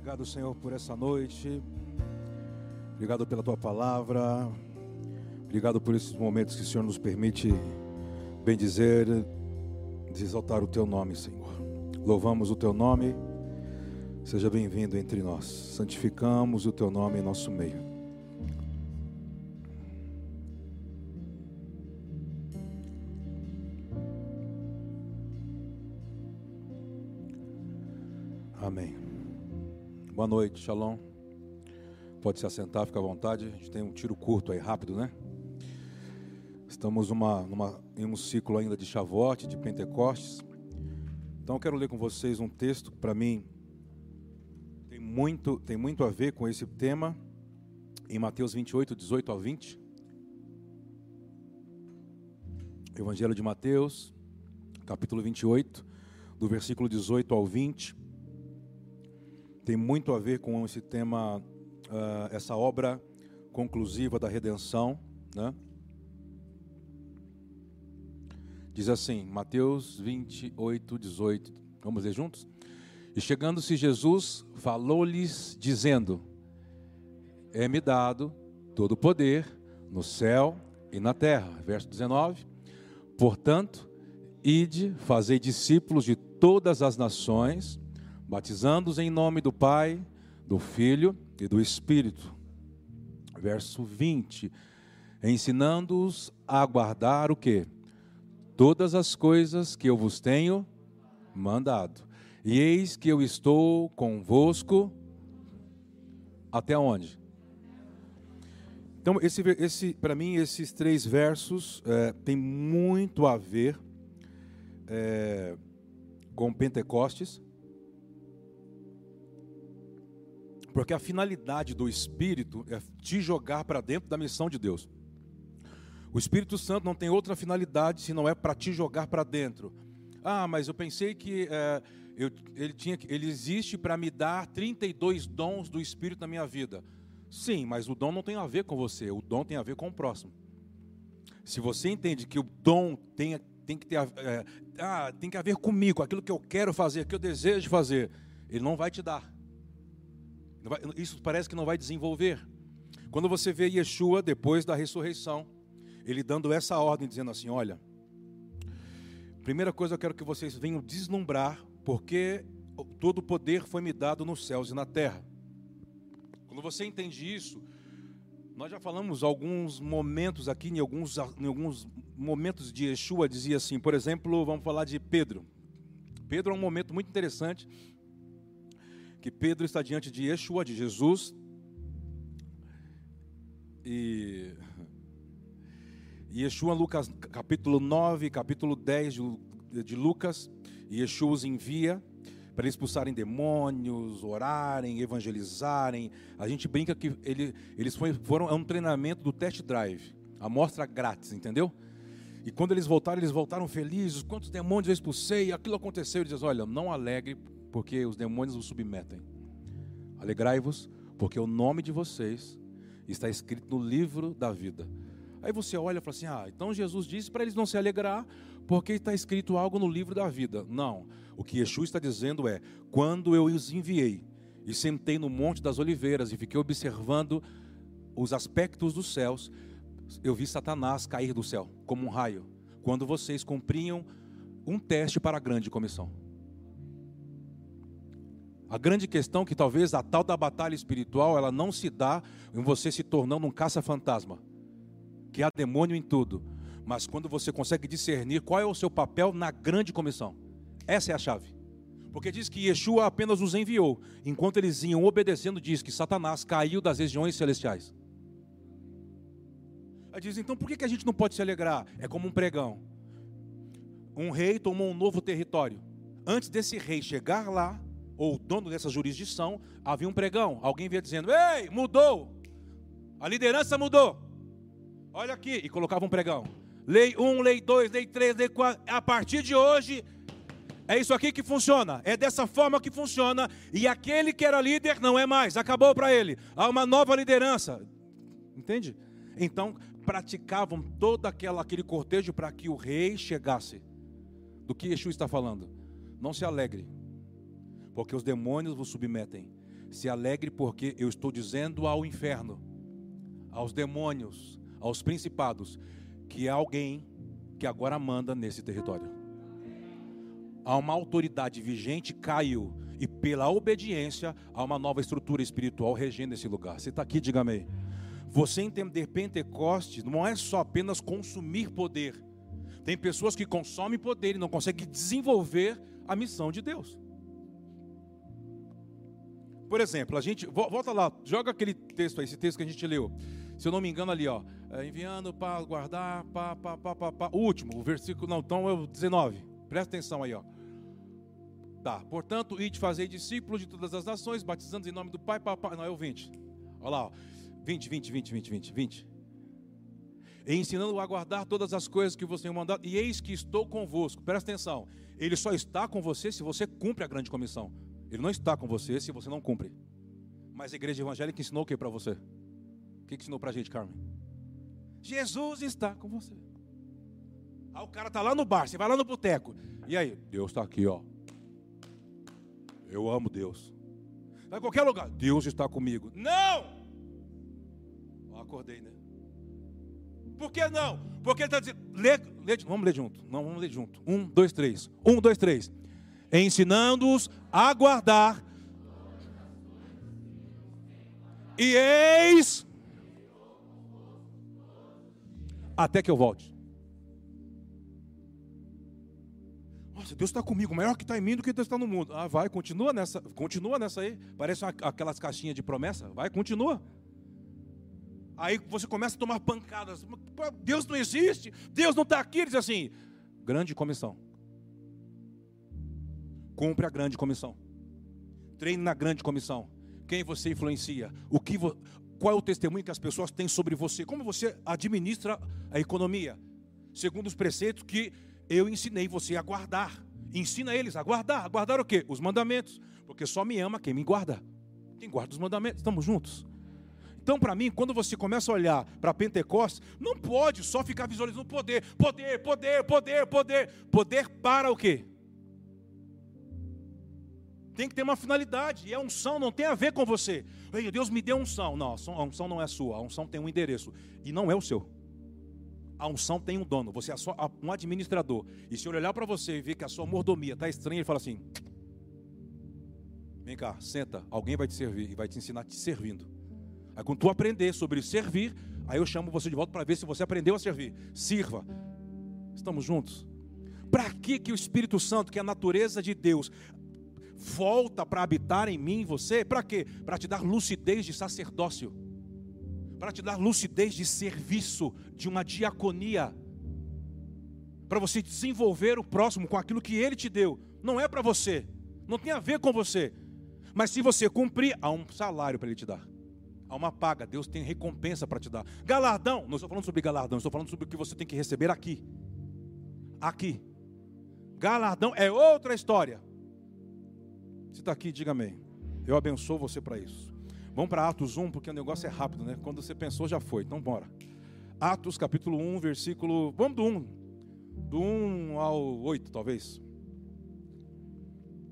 Obrigado, Senhor, por essa noite. Obrigado pela tua palavra. Obrigado por esses momentos que o Senhor nos permite bendizer, exaltar o teu nome, Senhor. Louvamos o teu nome. Seja bem-vindo entre nós. Santificamos o teu nome em nosso meio. Noite, Shalom. Pode se assentar, fica à vontade. A gente tem um tiro curto aí, rápido, né? Estamos numa, numa, em um ciclo ainda de Chavote, de Pentecostes. Então eu quero ler com vocês um texto que para mim tem muito, tem muito a ver com esse tema, em Mateus 28, 18 ao 20. Evangelho de Mateus, capítulo 28, do versículo 18 ao 20 tem muito a ver com esse tema, uh, essa obra conclusiva da redenção, né? Diz assim, Mateus 28, 18. Vamos ler juntos? E chegando-se Jesus, falou-lhes, dizendo: É-me dado todo o poder no céu e na terra. Verso 19. Portanto, ide, fazei discípulos de todas as nações, batizando-os em nome do Pai, do Filho e do Espírito. Verso 20. Ensinando-os a guardar o que? Todas as coisas que eu vos tenho mandado. E eis que eu estou convosco até onde? Então, esse, esse para mim, esses três versos é, têm muito a ver é, com Pentecostes, Porque a finalidade do Espírito é te jogar para dentro da missão de Deus. O Espírito Santo não tem outra finalidade se não é para te jogar para dentro. Ah, mas eu pensei que é, eu, ele, tinha, ele existe para me dar 32 dons do Espírito na minha vida. Sim, mas o dom não tem a ver com você, o dom tem a ver com o próximo. Se você entende que o dom tem, tem, que, ter, é, ah, tem que haver comigo, aquilo que eu quero fazer, que eu desejo fazer, ele não vai te dar. Isso parece que não vai desenvolver. Quando você vê Yeshua depois da ressurreição, ele dando essa ordem, dizendo assim: Olha, primeira coisa eu quero que vocês venham deslumbrar, porque todo o poder foi me dado nos céus e na terra. Quando você entende isso, nós já falamos alguns momentos aqui, em alguns, em alguns momentos de Yeshua, dizia assim, por exemplo, vamos falar de Pedro. Pedro é um momento muito interessante que Pedro está diante de Yeshua, de Jesus, e, Yeshua, Lucas, capítulo 9, capítulo 10 de, Lucas, Yeshua os envia para expulsarem demônios, orarem, evangelizarem. A gente brinca que ele, eles foram a um treinamento do test drive, a mostra grátis, entendeu? E quando eles voltaram, eles voltaram felizes. Quantos demônios eu expulsei? Aquilo aconteceu. Ele diz: Olha, não alegre, porque os demônios os submetem. Alegrai-vos, porque o nome de vocês está escrito no livro da vida. Aí você olha e fala assim: ah, então Jesus disse para eles não se alegrar, porque está escrito algo no livro da vida. Não. O que Yeshua está dizendo é: quando eu os enviei e sentei no Monte das Oliveiras e fiquei observando os aspectos dos céus, eu vi Satanás cair do céu como um raio, quando vocês cumpriam um teste para a grande comissão. A grande questão é que talvez a tal da batalha espiritual, ela não se dá em você se tornando um caça-fantasma, que há demônio em tudo, mas quando você consegue discernir qual é o seu papel na grande comissão. Essa é a chave. Porque diz que Yeshua apenas os enviou, enquanto eles iam obedecendo, diz que Satanás caiu das regiões celestiais. Aí diz, então por que a gente não pode se alegrar? É como um pregão. Um rei tomou um novo território. Antes desse rei chegar lá, ou dono dessa jurisdição, havia um pregão. Alguém vinha dizendo: Ei, mudou. A liderança mudou. Olha aqui. E colocava um pregão. Lei 1, lei 2, lei 3, lei 4. A partir de hoje, é isso aqui que funciona. É dessa forma que funciona. E aquele que era líder não é mais. Acabou para ele. Há uma nova liderança. Entende? Então, praticavam todo aquela, aquele cortejo para que o rei chegasse. Do que Yeshua está falando. Não se alegre porque os demônios vos submetem. Se alegre, porque eu estou dizendo ao inferno, aos demônios, aos principados, que há alguém que agora manda nesse território. Há uma autoridade vigente, caiu, e pela obediência, há uma nova estrutura espiritual regendo esse lugar. Você está aqui, diga amém. Você entender Pentecostes não é só apenas consumir poder. Tem pessoas que consomem poder e não conseguem desenvolver a missão de Deus. Por exemplo, a gente. Volta lá, joga aquele texto aí, esse texto que a gente leu. Se eu não me engano, ali, ó. É, enviando para guardar, pá, pá, pá, pá, pá. O último, o versículo, não, então é o 19. Presta atenção aí, ó. Tá, portanto, ide fazer discípulos de todas as nações, batizando em nome do Pai, Papai. Não, é o 20. Olha lá, ó. 20, 20, 20, 20, 20, 20. E ensinando a guardar todas as coisas que você tem mandado, e eis que estou convosco. Presta atenção. Ele só está com você se você cumpre a grande comissão. Ele não está com você se você não cumpre. Mas a igreja evangélica ensinou o que para você? O que ensinou para a gente, Carmen? Jesus está com você. Aí o cara está lá no bar, você vai lá no boteco. E aí? Deus está aqui, ó. Eu amo Deus. Vai em qualquer lugar. Deus está comigo. Não! Acordei, né? Por que não? Porque ele está dizendo. Lê, lê, vamos ler junto. Não, vamos ler junto. Um, dois, três. Um, dois, três. Ensinando-os a guardar. E eis. Até que eu volte. Nossa, Deus está comigo, maior que está em mim do que Deus está no mundo. Ah, vai, continua nessa, continua nessa aí. Parece uma, aquelas caixinhas de promessa. Vai, continua. Aí você começa a tomar pancadas. Deus não existe, Deus não está aqui. Ele diz assim: grande comissão. Cumpre a grande comissão. Treine na grande comissão. Quem você influencia? O que vo... Qual é o testemunho que as pessoas têm sobre você? Como você administra a economia? Segundo os preceitos que eu ensinei você a guardar. Ensina eles a guardar. A guardar o quê? Os mandamentos. Porque só me ama quem me guarda. Quem guarda os mandamentos. Estamos juntos? Então, para mim, quando você começa a olhar para Pentecostes, não pode só ficar visualizando poder, poder, poder, poder, poder. Poder para o quê? Tem que ter uma finalidade. E a unção não tem a ver com você. Ei, Deus me deu unção. Não, a unção não é sua. A unção tem um endereço. E não é o seu. A unção tem um dono, você é só um administrador. E se ele olhar para você e ver que a sua mordomia está estranha, ele fala assim: Vem cá, senta, alguém vai te servir e vai te ensinar te servindo. Aí quando tu aprender sobre servir, aí eu chamo você de volta para ver se você aprendeu a servir. Sirva. Estamos juntos? Para que que o Espírito Santo, que é a natureza de Deus, volta para habitar em mim, você? Para quê? Para te dar lucidez de sacerdócio para te dar lucidez de serviço, de uma diaconia, para você desenvolver o próximo com aquilo que ele te deu. Não é para você, não tem a ver com você. Mas se você cumprir, há um salário para ele te dar. Há uma paga, Deus tem recompensa para te dar. Galardão, não estou falando sobre galardão, estou falando sobre o que você tem que receber aqui. Aqui. Galardão é outra história. Se está aqui, diga amém. Eu abençoo você para isso. Vamos para Atos 1, porque o negócio é rápido, né? Quando você pensou, já foi. Então, bora. Atos capítulo 1, versículo. Vamos do 1. Do 1 ao 8, talvez.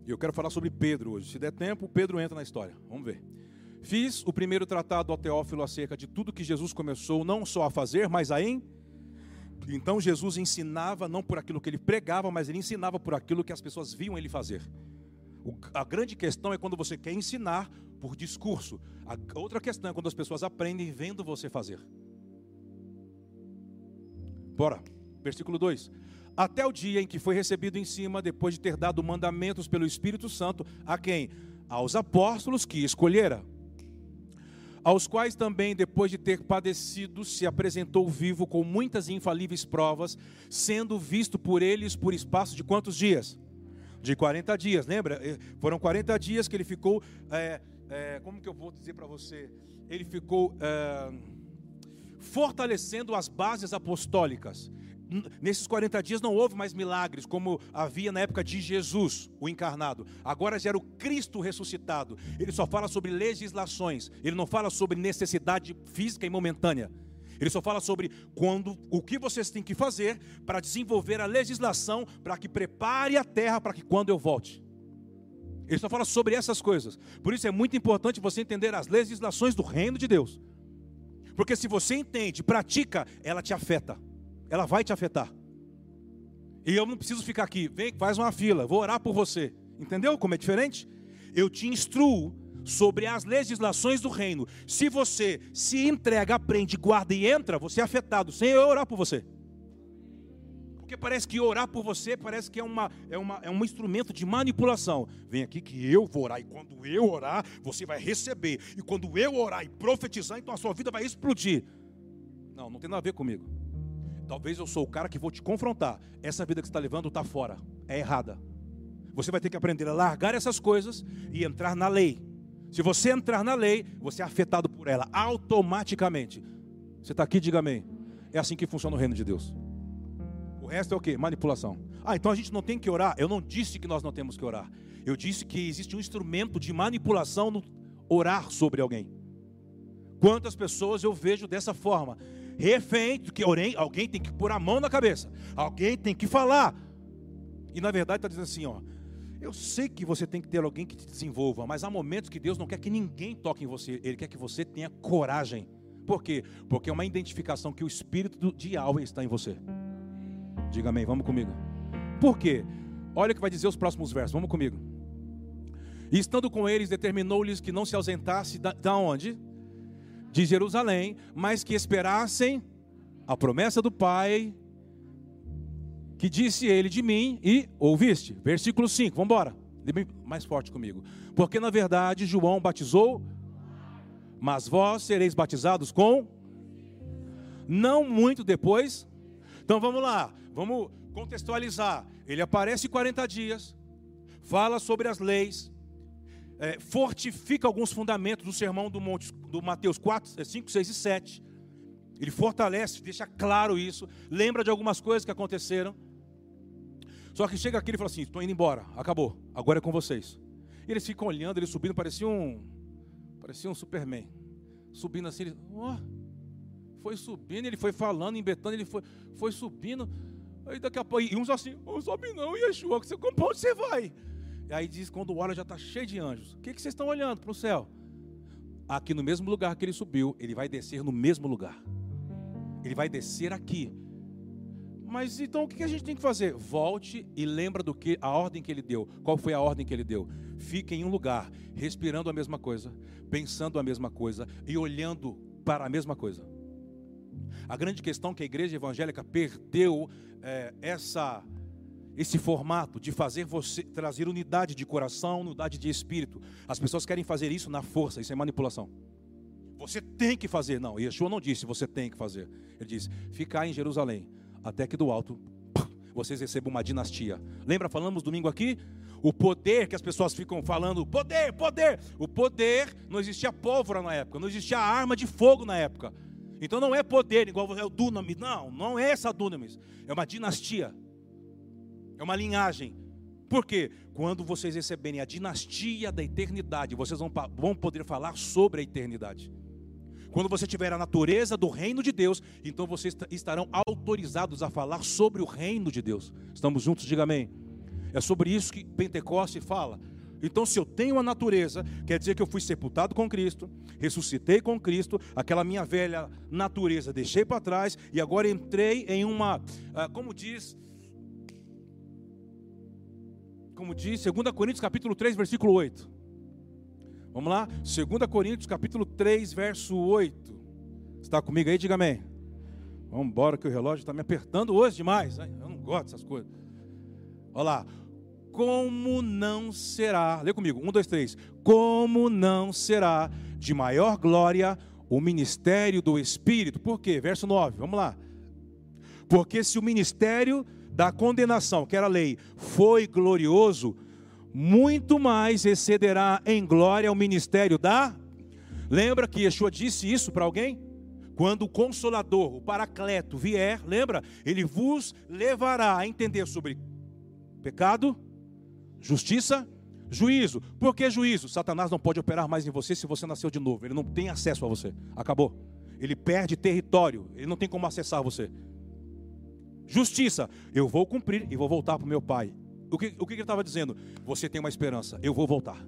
E eu quero falar sobre Pedro hoje. Se der tempo, Pedro entra na história. Vamos ver. Fiz o primeiro tratado ao Teófilo acerca de tudo que Jesus começou não só a fazer, mas a. Então Jesus ensinava não por aquilo que ele pregava, mas ele ensinava por aquilo que as pessoas viam ele fazer. A grande questão é quando você quer ensinar por discurso. A outra questão é quando as pessoas aprendem vendo você fazer. Bora, versículo 2. Até o dia em que foi recebido em cima, depois de ter dado mandamentos pelo Espírito Santo, a quem? Aos apóstolos que escolhera. Aos quais também, depois de ter padecido, se apresentou vivo com muitas infalíveis provas, sendo visto por eles por espaço de quantos dias? De 40 dias, lembra? Eh, foram 40 dias que ele ficou é, é, como que eu vou dizer para você? Ele ficou é, fortalecendo as bases apostólicas. Nesses 40 dias não houve mais milagres, como havia na época de Jesus, o encarnado. Agora já era o Cristo ressuscitado. Ele só fala sobre legislações, ele não fala sobre necessidade física e momentânea. Ele só fala sobre quando o que vocês têm que fazer para desenvolver a legislação para que prepare a terra para que quando eu volte. Ele só fala sobre essas coisas. Por isso é muito importante você entender as legislações do reino de Deus. Porque se você entende, pratica, ela te afeta. Ela vai te afetar. E eu não preciso ficar aqui, vem, faz uma fila, vou orar por você. Entendeu como é diferente? Eu te instruo sobre as legislações do reino. Se você se entrega, aprende, guarda e entra, você é afetado, sem eu orar por você. Porque parece que orar por você parece que é, uma, é, uma, é um instrumento de manipulação. Vem aqui que eu vou orar, e quando eu orar, você vai receber. E quando eu orar e profetizar, então a sua vida vai explodir. Não, não tem nada a ver comigo. Talvez eu sou o cara que vou te confrontar. Essa vida que você está levando está fora, é errada. Você vai ter que aprender a largar essas coisas e entrar na lei. Se você entrar na lei, você é afetado por ela automaticamente. Você está aqui, diga amém. É assim que funciona o reino de Deus. O resto é o que? Manipulação. Ah, então a gente não tem que orar. Eu não disse que nós não temos que orar. Eu disse que existe um instrumento de manipulação no orar sobre alguém. Quantas pessoas eu vejo dessa forma? Refém, que orei, alguém tem que pôr a mão na cabeça, alguém tem que falar. E na verdade está dizendo assim: ó, eu sei que você tem que ter alguém que te desenvolva, mas há momentos que Deus não quer que ninguém toque em você, Ele quer que você tenha coragem. Por quê? Porque é uma identificação que o espírito de Yahweh está em você. Diga amém, vamos comigo. Por quê? Olha o que vai dizer os próximos versos, vamos comigo. E estando com eles, determinou-lhes que não se ausentasse da, da onde? De Jerusalém, mas que esperassem a promessa do Pai que disse ele de mim e ouviste. Versículo 5, vamos embora. Mais forte comigo. Porque na verdade João batizou, mas vós sereis batizados com. Não muito depois. Então vamos lá, vamos contextualizar. Ele aparece 40 dias, fala sobre as leis, é, fortifica alguns fundamentos do sermão do monte do Mateus 4, 5, 6 e 7. Ele fortalece, deixa claro isso, lembra de algumas coisas que aconteceram. Só que chega aqui e fala assim: estou indo embora, acabou, agora é com vocês. E eles ficam olhando, ele subindo, parecia um. Parecia um Superman. Subindo assim, ele. Oh, foi subindo, ele foi falando, em ele foi, foi subindo. Aí daqui a pouco, e uns assim, não sobe não, Yeshua, você, para onde você vai? E aí diz, quando olha já está cheio de anjos. O que, que vocês estão olhando para o céu? Aqui no mesmo lugar que ele subiu, ele vai descer no mesmo lugar. Ele vai descer aqui. Mas então o que a gente tem que fazer? Volte e lembra do que a ordem que ele deu. Qual foi a ordem que ele deu? Fique em um lugar, respirando a mesma coisa, pensando a mesma coisa e olhando para a mesma coisa. A grande questão é que a igreja evangélica perdeu é, essa esse formato de fazer você trazer unidade de coração, unidade de espírito. As pessoas querem fazer isso na força, isso é manipulação. Você tem que fazer, não. Yeshua não disse você tem que fazer. Ele disse: ficar em Jerusalém, até que do alto vocês recebam uma dinastia. Lembra, falamos domingo aqui? O poder que as pessoas ficam falando, poder, poder. O poder, não existia pólvora na época, não existia arma de fogo na época. Então não é poder igual é o Dunamis, não, não é essa Dunamis. É uma dinastia. É uma linhagem. Por quê? Quando vocês receberem a dinastia da eternidade, vocês vão, vão poder falar sobre a eternidade. Quando você tiver a natureza do reino de Deus, então vocês estarão autorizados a falar sobre o reino de Deus. Estamos juntos? Diga amém. É sobre isso que Pentecoste fala. Então, se eu tenho a natureza, quer dizer que eu fui sepultado com Cristo, ressuscitei com Cristo, aquela minha velha natureza deixei para trás e agora entrei em uma, ah, como diz, como diz 2 Coríntios capítulo 3, versículo 8. Vamos lá? 2 Coríntios capítulo 3, verso 8. Está comigo aí? Diga amém. Vamos embora que o relógio está me apertando hoje demais. Eu não gosto dessas coisas. Olha lá. Como não será, lê comigo, um, dois, três. Como não será de maior glória o ministério do Espírito? Por quê? Verso 9, vamos lá. Porque se o ministério da condenação, que era a lei, foi glorioso, muito mais excederá em glória o ministério da. Lembra que Yeshua disse isso para alguém? Quando o consolador, o paracleto vier, lembra? Ele vos levará a entender sobre pecado, justiça, juízo. Por que juízo? Satanás não pode operar mais em você se você nasceu de novo. Ele não tem acesso a você. Acabou. Ele perde território. Ele não tem como acessar você. Justiça. Eu vou cumprir e vou voltar para o meu pai. O que, o que ele estava dizendo? Você tem uma esperança, eu vou voltar.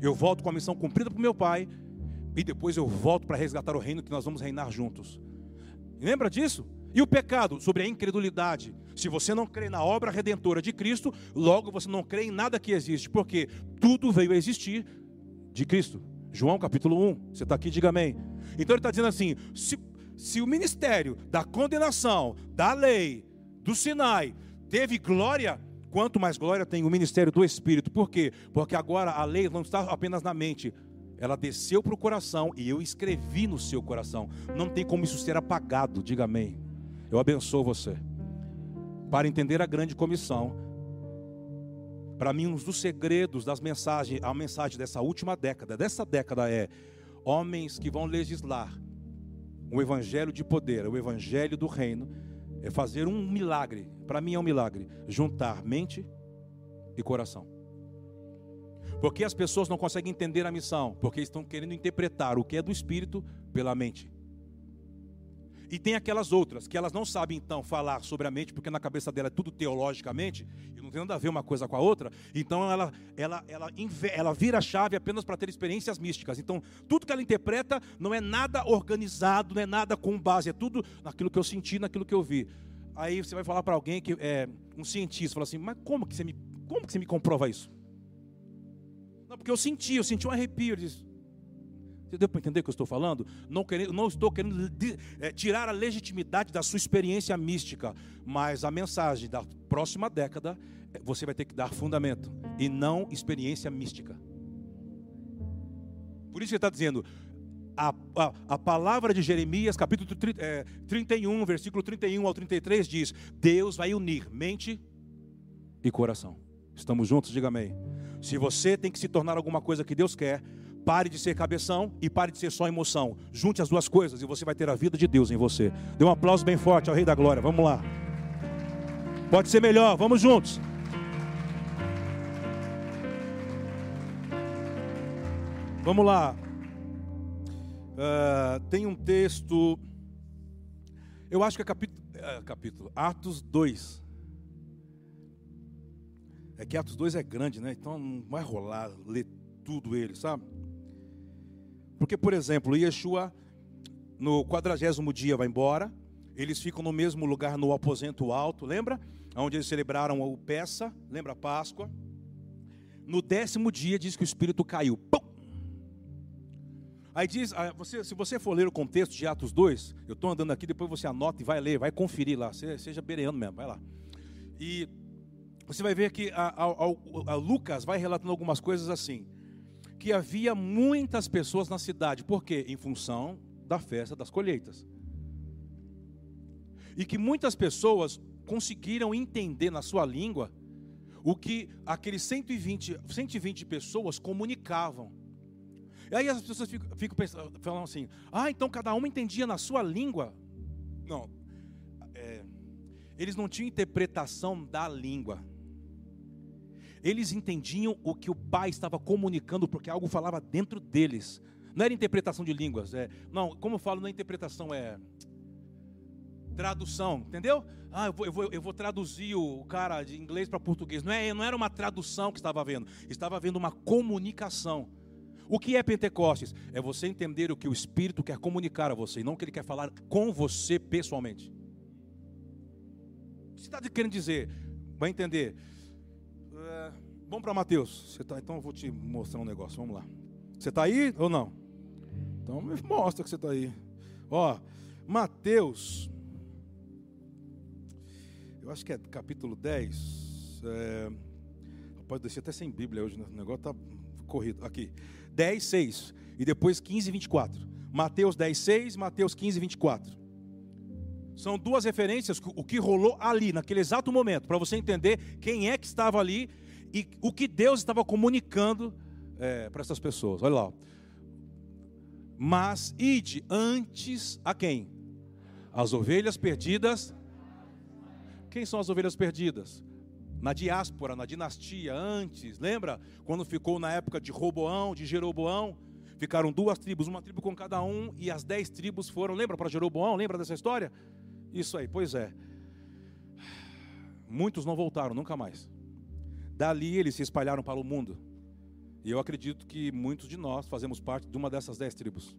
Eu volto com a missão cumprida para o meu pai, e depois eu volto para resgatar o reino que nós vamos reinar juntos. Lembra disso? E o pecado? Sobre a incredulidade. Se você não crê na obra redentora de Cristo, logo você não crê em nada que existe, porque tudo veio a existir de Cristo. João capítulo 1. Você está aqui, diga amém. Então ele está dizendo assim: se, se o ministério da condenação, da lei, do Sinai, teve glória, quanto mais glória tem o ministério do Espírito. Por quê? Porque agora a lei não está apenas na mente, ela desceu para o coração e eu escrevi no seu coração. Não tem como isso ser apagado, diga amém. Eu abençoo você. Para entender a grande comissão, para mim, um dos segredos das mensagens, a mensagem dessa última década, dessa década é homens que vão legislar o evangelho de poder, o evangelho do reino, é fazer um milagre. Para mim é um milagre, juntar mente e coração. Porque as pessoas não conseguem entender a missão, porque estão querendo interpretar o que é do espírito pela mente. E tem aquelas outras que elas não sabem então falar sobre a mente, porque na cabeça dela é tudo teologicamente, e não tem nada a ver uma coisa com a outra. Então ela, ela, ela, ela vira a chave apenas para ter experiências místicas. Então tudo que ela interpreta não é nada organizado, não é nada com base, é tudo naquilo que eu senti, naquilo que eu vi. Aí você vai falar para alguém que é um cientista, fala assim, mas como que você me, como que você me comprova isso? Não, porque eu senti, eu senti um arrepio. Ele diz, você deu para entender o que eu estou falando? Não, querendo, não estou querendo é, tirar a legitimidade da sua experiência mística, mas a mensagem da próxima década, é, você vai ter que dar fundamento e não experiência mística. Por isso ele está dizendo, a, a, a, palavra de Jeremias, capítulo é, 31, versículo 31 ao 33, diz: Deus vai unir mente e coração. Estamos juntos? Diga amém. Se você tem que se tornar alguma coisa que Deus quer, Pare de ser cabeção e pare de ser só emoção. Junte as duas coisas e você vai ter a vida de Deus em você. Dê um aplauso bem forte ao Rei da Glória. Vamos lá. Pode ser melhor, vamos juntos. Vamos lá. Uh, tem um texto. Eu acho que é capítulo, é, capítulo. Atos 2. É que Atos 2 é grande, né? Então não vai rolar ler tudo ele, sabe? Porque, por exemplo, Yeshua, no quadragésimo dia, vai embora. Eles ficam no mesmo lugar, no aposento alto, lembra? Onde eles celebraram o Peça, lembra a Páscoa? No décimo dia, diz que o Espírito caiu. Pum! Aí diz, ah, você, se você for ler o contexto de Atos 2, eu estou andando aqui, depois você anota e vai ler, vai conferir lá, seja bereando mesmo, vai lá. E você vai ver que a, a, a Lucas vai relatando algumas coisas assim que havia muitas pessoas na cidade. Por quê? Em função da festa das colheitas. E que muitas pessoas conseguiram entender na sua língua o que aqueles 120, 120 pessoas comunicavam. E aí as pessoas ficam, ficam pensando, falando assim: ah, então cada uma entendia na sua língua. Não, é, eles não tinham interpretação da língua. Eles entendiam o que o pai estava comunicando, porque algo falava dentro deles. Não era interpretação de línguas. É, não, como eu falo, não é interpretação, é tradução, entendeu? Ah, eu vou, eu vou, eu vou traduzir o cara de inglês para português. Não, é, não era uma tradução que estava havendo, estava havendo uma comunicação. O que é Pentecostes? É você entender o que o Espírito quer comunicar a você, e não o que ele quer falar com você pessoalmente. O que você está querendo dizer? Vai entender. Vamos para Mateus. Você tá, então eu vou te mostrar um negócio. Vamos lá. Você está aí ou não? Então me mostra que você está aí. Ó, Mateus. Eu acho que é capítulo 10. É, pode descer até sem Bíblia hoje, né? o negócio está corrido. Aqui. 10, 6. E depois 15, 24. Mateus 10, 6, Mateus 15, 24. São duas referências, o que rolou ali, naquele exato momento, para você entender quem é que estava ali e o que Deus estava comunicando é, para essas pessoas. Olha lá. Mas ide antes a quem? As ovelhas perdidas. Quem são as ovelhas perdidas? Na diáspora, na dinastia, antes, lembra? Quando ficou na época de Roboão, de Jeroboão, ficaram duas tribos, uma tribo com cada um, e as dez tribos foram, lembra para Jeroboão? Lembra dessa história? Isso aí, pois é. Muitos não voltaram nunca mais. Dali eles se espalharam para o mundo. E eu acredito que muitos de nós fazemos parte de uma dessas dez tribos.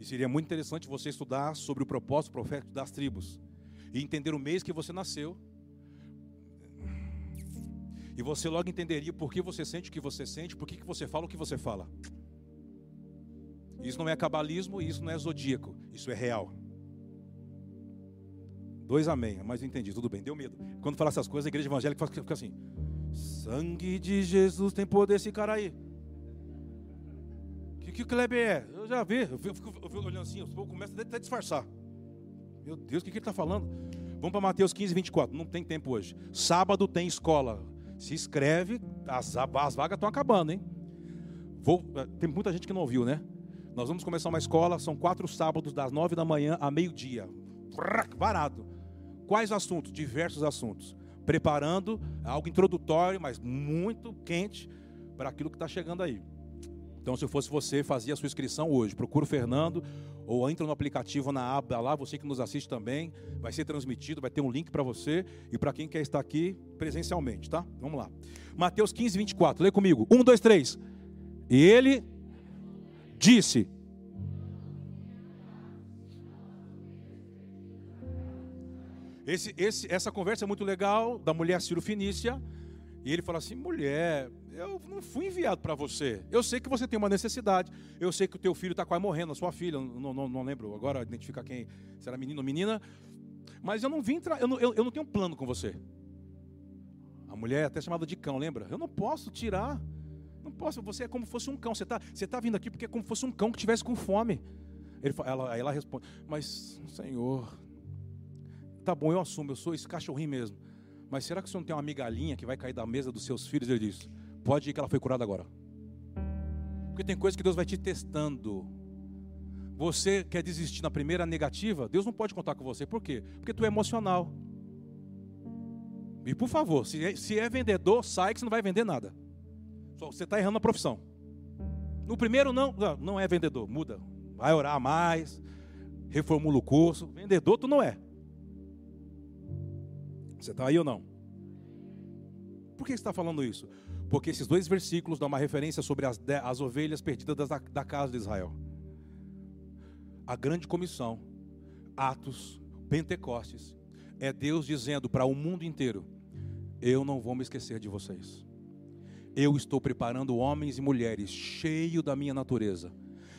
E seria muito interessante você estudar sobre o propósito profético das tribos e entender o mês que você nasceu. E você logo entenderia por que você sente o que você sente, por que você fala o que você fala. Isso não é cabalismo, isso não é zodíaco, isso é real. Dois amém, mas entendi, tudo bem, deu medo. Quando fala essas coisas, a igreja evangélica fica assim: sangue de Jesus tem poder esse cara aí. O que, que o Kleber é? Eu já vi, eu fico, eu fico olhando assim, o povo começa até a disfarçar. Meu Deus, o que, que ele está falando? Vamos para Mateus 15, 24. Não tem tempo hoje. Sábado tem escola. Se inscreve, as, as vagas estão acabando, hein? Vou, eh, tem muita gente que não ouviu, né? Nós vamos começar uma escola, são quatro sábados, das nove da manhã a meio-dia. Barato. Quais assuntos? Diversos assuntos. Preparando algo introdutório, mas muito quente para aquilo que está chegando aí. Então, se eu fosse você, fazia a sua inscrição hoje. Procura o Fernando ou entra no aplicativo na aba lá, você que nos assiste também. Vai ser transmitido, vai ter um link para você e para quem quer estar aqui presencialmente, tá? Vamos lá. Mateus 15, 24. Lê comigo. Um, dois, três. E ele disse: Esse, esse, essa conversa é muito legal da mulher Ciro Finícia. E ele fala assim: mulher, eu não fui enviado para você. Eu sei que você tem uma necessidade. Eu sei que o teu filho está quase morrendo, a sua filha, não, não, não lembro agora identificar quem, se era menino ou menina. Mas eu não vim, eu não, eu, eu não tenho um plano com você. A mulher é até chamada de cão, lembra? Eu não posso tirar. Não posso, você é como se fosse um cão. Você está você tá vindo aqui porque é como se fosse um cão que tivesse com fome. Ele, ela, ela responde, mas Senhor, tá bom, eu assumo, eu sou esse cachorrinho mesmo. Mas será que você não tem uma migalhinha que vai cair da mesa dos seus filhos? Ele diz: Pode ir que ela foi curada agora. Porque tem coisas que Deus vai te testando. Você quer desistir na primeira negativa? Deus não pode contar com você. Por quê? Porque tu é emocional. E por favor, se é, se é vendedor, sai que você não vai vender nada. Você está errando a profissão. No primeiro não, não é vendedor, muda. Vai orar mais, reformula o curso. Vendedor tu não é. Você está aí ou não? Por que está falando isso? Porque esses dois versículos dão uma referência sobre as, as ovelhas perdidas da, da casa de Israel. A grande comissão, Atos, Pentecostes, é Deus dizendo para o mundo inteiro: Eu não vou me esquecer de vocês. Eu estou preparando homens e mulheres cheios da minha natureza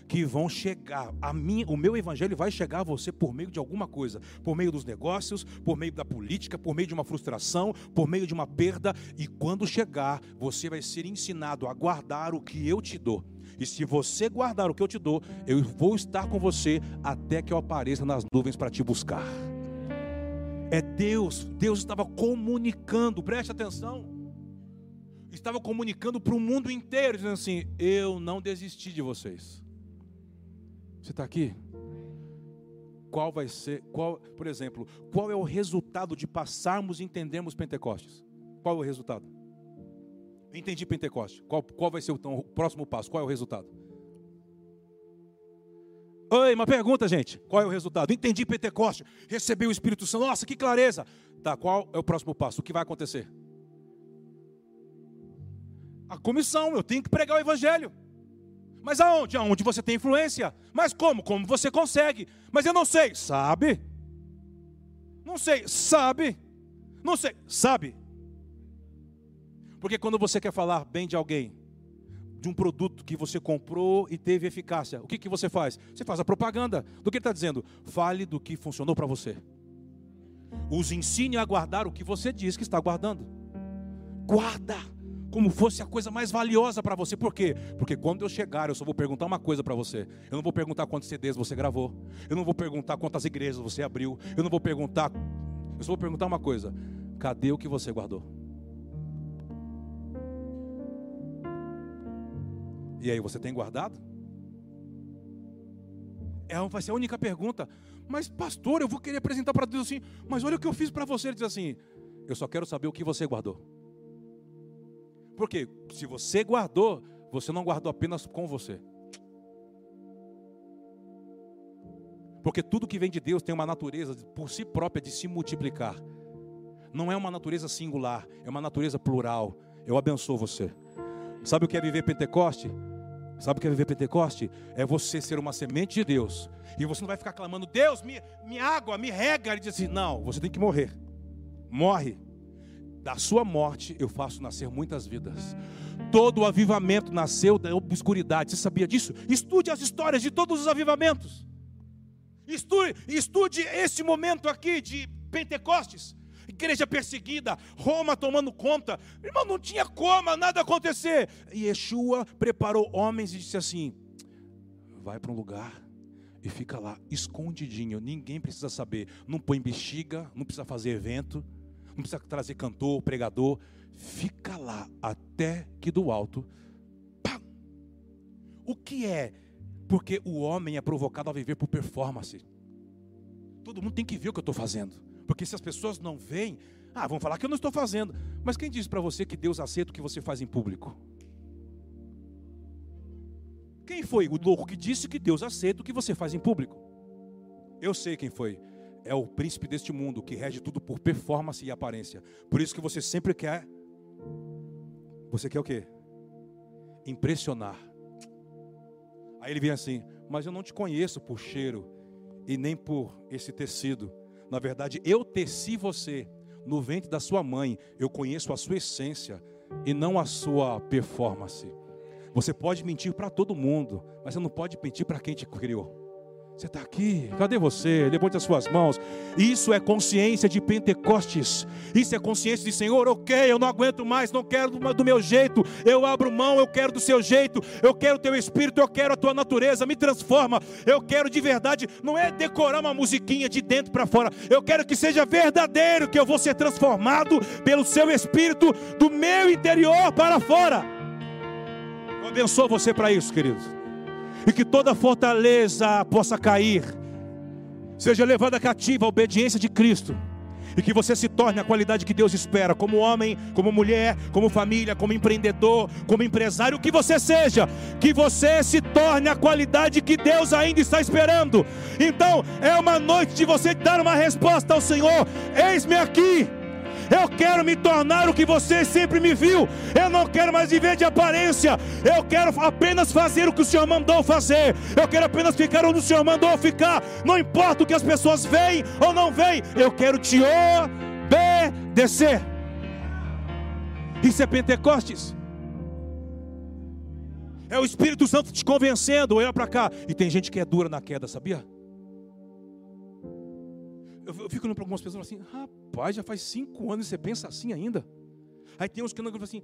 que vão chegar. A mim, o meu evangelho vai chegar a você por meio de alguma coisa, por meio dos negócios, por meio da política, por meio de uma frustração, por meio de uma perda, e quando chegar, você vai ser ensinado a guardar o que eu te dou. E se você guardar o que eu te dou, eu vou estar com você até que eu apareça nas nuvens para te buscar. É Deus, Deus estava comunicando, preste atenção. Estava comunicando para o mundo inteiro, dizendo assim: Eu não desisti de vocês. Você está aqui? Qual vai ser, qual, por exemplo, qual é o resultado de passarmos e entendermos Pentecostes? Qual é o resultado? Entendi Pentecostes. Qual, qual vai ser então, o próximo passo? Qual é o resultado? Oi, uma pergunta, gente. Qual é o resultado? Entendi Pentecostes. Recebi o Espírito Santo. Nossa, que clareza. Tá, qual é o próximo passo? O que vai acontecer? A comissão. Eu tenho que pregar o Evangelho. Mas aonde? Aonde você tem influência. Mas como? Como você consegue? Mas eu não sei. Sabe? Não sei. Sabe? Não sei. Sabe? Porque quando você quer falar bem de alguém, de um produto que você comprou e teve eficácia, o que, que você faz? Você faz a propaganda do que ele está dizendo. Fale do que funcionou para você. Os ensine a guardar o que você diz que está guardando. Guarda como fosse a coisa mais valiosa para você. Por quê? Porque quando eu chegar, eu só vou perguntar uma coisa para você. Eu não vou perguntar quantos CDs você gravou. Eu não vou perguntar quantas igrejas você abriu. Eu não vou perguntar. Eu só vou perguntar uma coisa: cadê o que você guardou? E aí, você tem guardado? É, vai ser a única pergunta. Mas, pastor, eu vou querer apresentar para Deus assim. Mas olha o que eu fiz para você. Ele diz assim: Eu só quero saber o que você guardou. Porque se você guardou, você não guardou apenas com você. Porque tudo que vem de Deus tem uma natureza por si própria de se multiplicar. Não é uma natureza singular, é uma natureza plural. Eu abençoo você. Sabe o que é viver Pentecoste? Sabe o que é viver Pentecoste? É você ser uma semente de Deus. E você não vai ficar clamando, Deus, me, me água, me rega. Ele diz assim: não, você tem que morrer. Morre. Da sua morte eu faço nascer muitas vidas. Todo o avivamento nasceu da obscuridade. Você sabia disso? Estude as histórias de todos os avivamentos. Estude, estude esse momento aqui de Pentecostes igreja perseguida, Roma tomando conta. Irmão, não tinha como nada acontecer. E Yeshua preparou homens e disse assim: vai para um lugar e fica lá, escondidinho, ninguém precisa saber. Não põe bexiga, não precisa fazer evento, não precisa trazer cantor, pregador. Fica lá até que do alto. Pá. O que é? Porque o homem é provocado a viver por performance. Todo mundo tem que ver o que eu estou fazendo. Porque se as pessoas não veem, ah, vão falar que eu não estou fazendo. Mas quem diz para você que Deus aceita o que você faz em público? Quem foi o louco que disse que Deus aceita o que você faz em público? Eu sei quem foi. É o príncipe deste mundo que rege tudo por performance e aparência. Por isso que você sempre quer. Você quer o quê? Impressionar. Aí ele vem assim: Mas eu não te conheço por cheiro e nem por esse tecido. Na verdade, eu teci você no ventre da sua mãe. Eu conheço a sua essência e não a sua performance. Você pode mentir para todo mundo, mas você não pode mentir para quem te criou. Você está aqui, cadê você? Levante as suas mãos. Isso é consciência de Pentecostes. Isso é consciência de Senhor, ok, eu não aguento mais, não quero do meu jeito. Eu abro mão, eu quero do seu jeito. Eu quero o teu espírito, eu quero a tua natureza. Me transforma. Eu quero de verdade, não é decorar uma musiquinha de dentro para fora. Eu quero que seja verdadeiro, que eu vou ser transformado pelo seu espírito do meu interior para fora. Eu abençoo você para isso, querido e que toda fortaleza possa cair, seja levada cativa à obediência de Cristo, e que você se torne a qualidade que Deus espera, como homem, como mulher, como família, como empreendedor, como empresário, o que você seja, que você se torne a qualidade que Deus ainda está esperando. Então, é uma noite de você dar uma resposta ao Senhor: eis-me aqui. Eu quero me tornar o que você sempre me viu. Eu não quero mais viver de aparência. Eu quero apenas fazer o que o Senhor mandou fazer. Eu quero apenas ficar onde o Senhor mandou ficar. Não importa o que as pessoas veem ou não veem. Eu quero te obedecer. Isso é Pentecostes. É o Espírito Santo te convencendo, olha para cá. E tem gente que é dura na queda, sabia? Eu, fico olhando para algumas pessoas assim, rapaz, já faz cinco anos e você pensa assim ainda? Aí tem uns que não falam assim,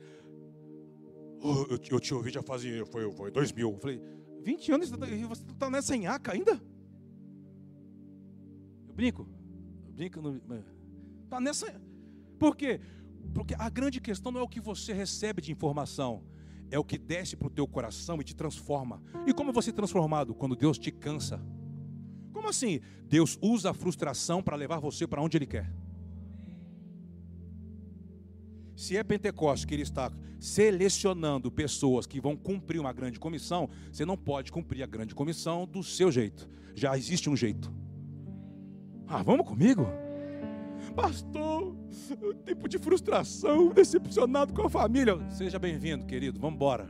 oh, eu, eu, te ouvi já faz, foi, foi dois mil. Eu falei, 20 anos tá, e você está nessa enhaca ainda? Eu brinco, eu brinco, está nessa. Por quê? Porque a grande questão não é o que você recebe de informação, é o que desce para o teu coração e te transforma. E como você é transformado? Quando Deus te cansa. Como assim? Deus usa a frustração para levar você para onde Ele quer. Se é Pentecostes que Ele está selecionando pessoas que vão cumprir uma grande comissão, você não pode cumprir a grande comissão do seu jeito. Já existe um jeito. Ah, vamos comigo? Pastor, tempo de frustração, decepcionado com a família. Seja bem-vindo, querido. Vamos embora.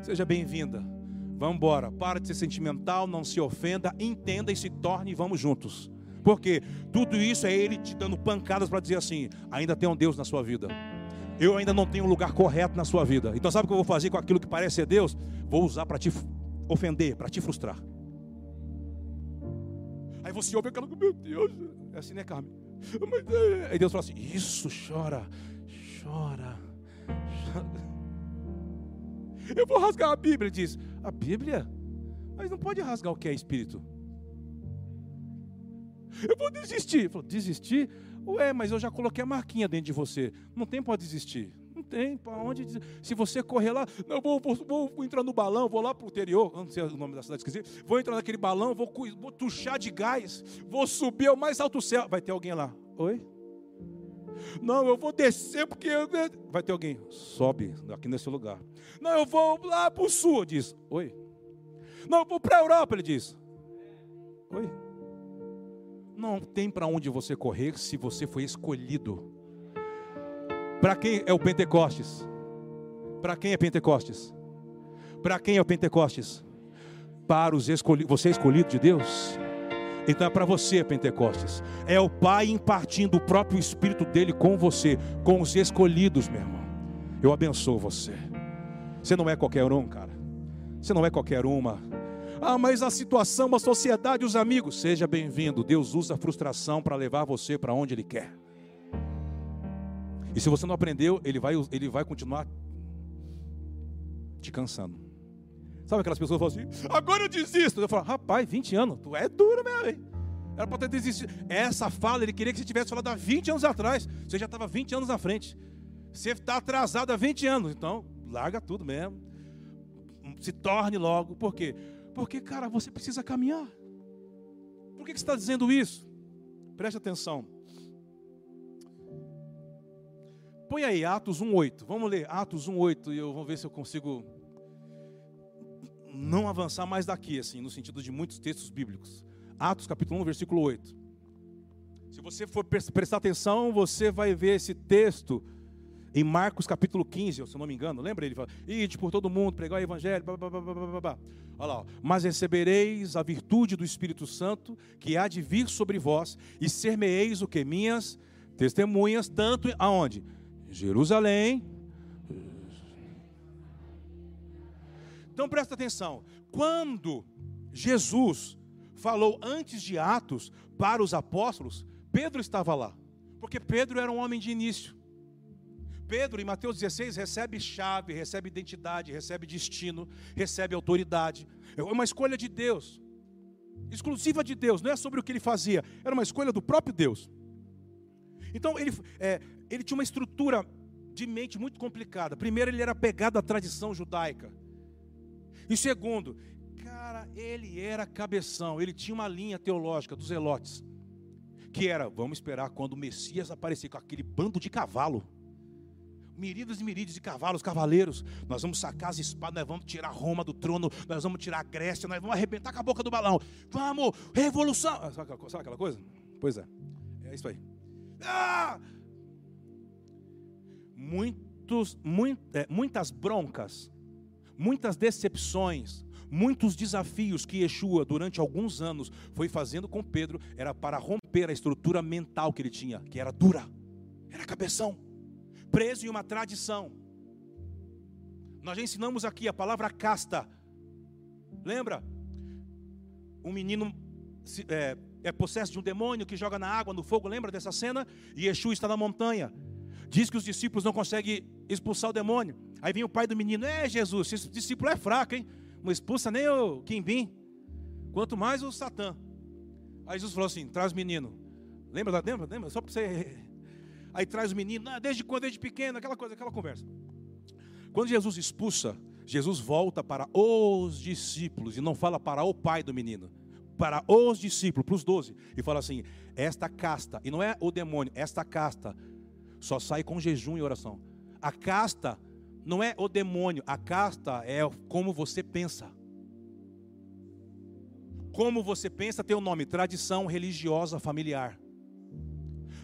Seja bem-vinda. Vamos embora. Para de ser sentimental, não se ofenda, entenda e se torne e vamos juntos. Porque tudo isso é ele te dando pancadas para dizer assim: ainda tem um Deus na sua vida. Eu ainda não tenho um lugar correto na sua vida. Então sabe o que eu vou fazer com aquilo que parece ser Deus? Vou usar para te ofender, para te frustrar. Aí você ouve aquela, meu Deus, é assim, né, Carmen? É, aí Deus fala assim: Isso, chora, chora, chora. Eu vou rasgar a Bíblia. Diz: A Bíblia? Mas não pode rasgar o que é Espírito. Eu vou desistir. Falou: Desistir? Ué, mas eu já coloquei a marquinha dentro de você. Não tem para desistir. Não tem para onde dizer. Se você correr lá, não, vou, vou, vou, entrar no balão, vou lá para o interior, não sei o nome da cidade, esqueci. Vou entrar naquele balão, vou, vou tuchar de gás, vou subir ao mais alto céu. Vai ter alguém lá. Oi? Não, eu vou descer porque eu... vai ter alguém. Sobe aqui nesse lugar. Não, eu vou lá para o sul, diz. Oi. Não, eu vou para a Europa, ele diz. Oi. Não tem para onde você correr se você foi escolhido. Para quem é o Pentecostes? Para quem é Pentecostes? Para quem é o Pentecostes? Para os escolhidos. Você é escolhido de Deus? Então é para você, Pentecostes. É o Pai impartindo o próprio Espírito dele com você, com os escolhidos, meu irmão. Eu abençoo você. Você não é qualquer um, cara. Você não é qualquer uma. Ah, mas a situação, a sociedade, os amigos. Seja bem-vindo. Deus usa a frustração para levar você para onde Ele quer. E se você não aprendeu, Ele vai, ele vai continuar te cansando. Sabe aquelas pessoas que falam assim, agora eu desisto. Eu falo, rapaz, 20 anos, tu é duro mesmo, hein? Era para ter desistido. Essa fala, ele queria que você tivesse falado há 20 anos atrás. Você já estava 20 anos na frente. Você está atrasado há 20 anos. Então, larga tudo mesmo. Se torne logo. Por quê? Porque, cara, você precisa caminhar. Por que, que você está dizendo isso? Preste atenção. Põe aí Atos 1,8. Vamos ler Atos 1,8 e eu vou ver se eu consigo não avançar mais daqui, assim, no sentido de muitos textos bíblicos. Atos capítulo 1, versículo 8. Se você for prestar atenção, você vai ver esse texto em Marcos capítulo 15, se eu não me engano. Lembra ele fala: "Ide por todo mundo, pregar o evangelho, blá, blá, blá, blá, Olha lá, mas recebereis a virtude do Espírito Santo, que há de vir sobre vós, e ser-me-eis o que minhas testemunhas tanto aonde? Jerusalém, Então presta atenção. Quando Jesus falou antes de Atos para os apóstolos, Pedro estava lá. Porque Pedro era um homem de início. Pedro, em Mateus 16, recebe chave, recebe identidade, recebe destino, recebe autoridade. É uma escolha de Deus, exclusiva de Deus, não é sobre o que ele fazia, era uma escolha do próprio Deus. Então, ele, é, ele tinha uma estrutura de mente muito complicada. Primeiro, ele era pegado à tradição judaica. E segundo, cara, ele era cabeção, ele tinha uma linha teológica dos elotes, que era, vamos esperar quando o Messias aparecer com aquele bando de cavalo. Miríades e miríades de cavalos, cavaleiros. Nós vamos sacar as espadas, nós vamos tirar Roma do trono, nós vamos tirar a Grécia, nós vamos arrebentar com a boca do balão. Vamos, revolução. Ah, sabe, aquela coisa? Pois é, é isso aí. Ah! Muitos, muito, é, muitas broncas muitas decepções, muitos desafios que Yeshua, durante alguns anos, foi fazendo com Pedro, era para romper a estrutura mental que ele tinha, que era dura, era cabeção, preso em uma tradição. Nós já ensinamos aqui a palavra casta. Lembra? Um menino é, é possesso de um demônio que joga na água, no fogo. Lembra dessa cena? E Yeshua está na montanha. Diz que os discípulos não conseguem expulsar o demônio. Aí vem o pai do menino: É, Jesus, esse discípulo é fraco, hein? Não expulsa nem o Quimbim, quanto mais o Satã. Aí Jesus falou assim: Traz o menino. Lembra? Lembra? Lembra? Só para você. Aí traz o menino, ah, desde quando, desde pequeno, aquela coisa, aquela conversa. Quando Jesus expulsa, Jesus volta para os discípulos e não fala para o pai do menino, para os discípulos, para os doze, e fala assim: esta casta, e não é o demônio, esta casta só sai com jejum e oração. A casta não é o demônio, a casta é como você pensa. Como você pensa tem o um nome, tradição religiosa familiar.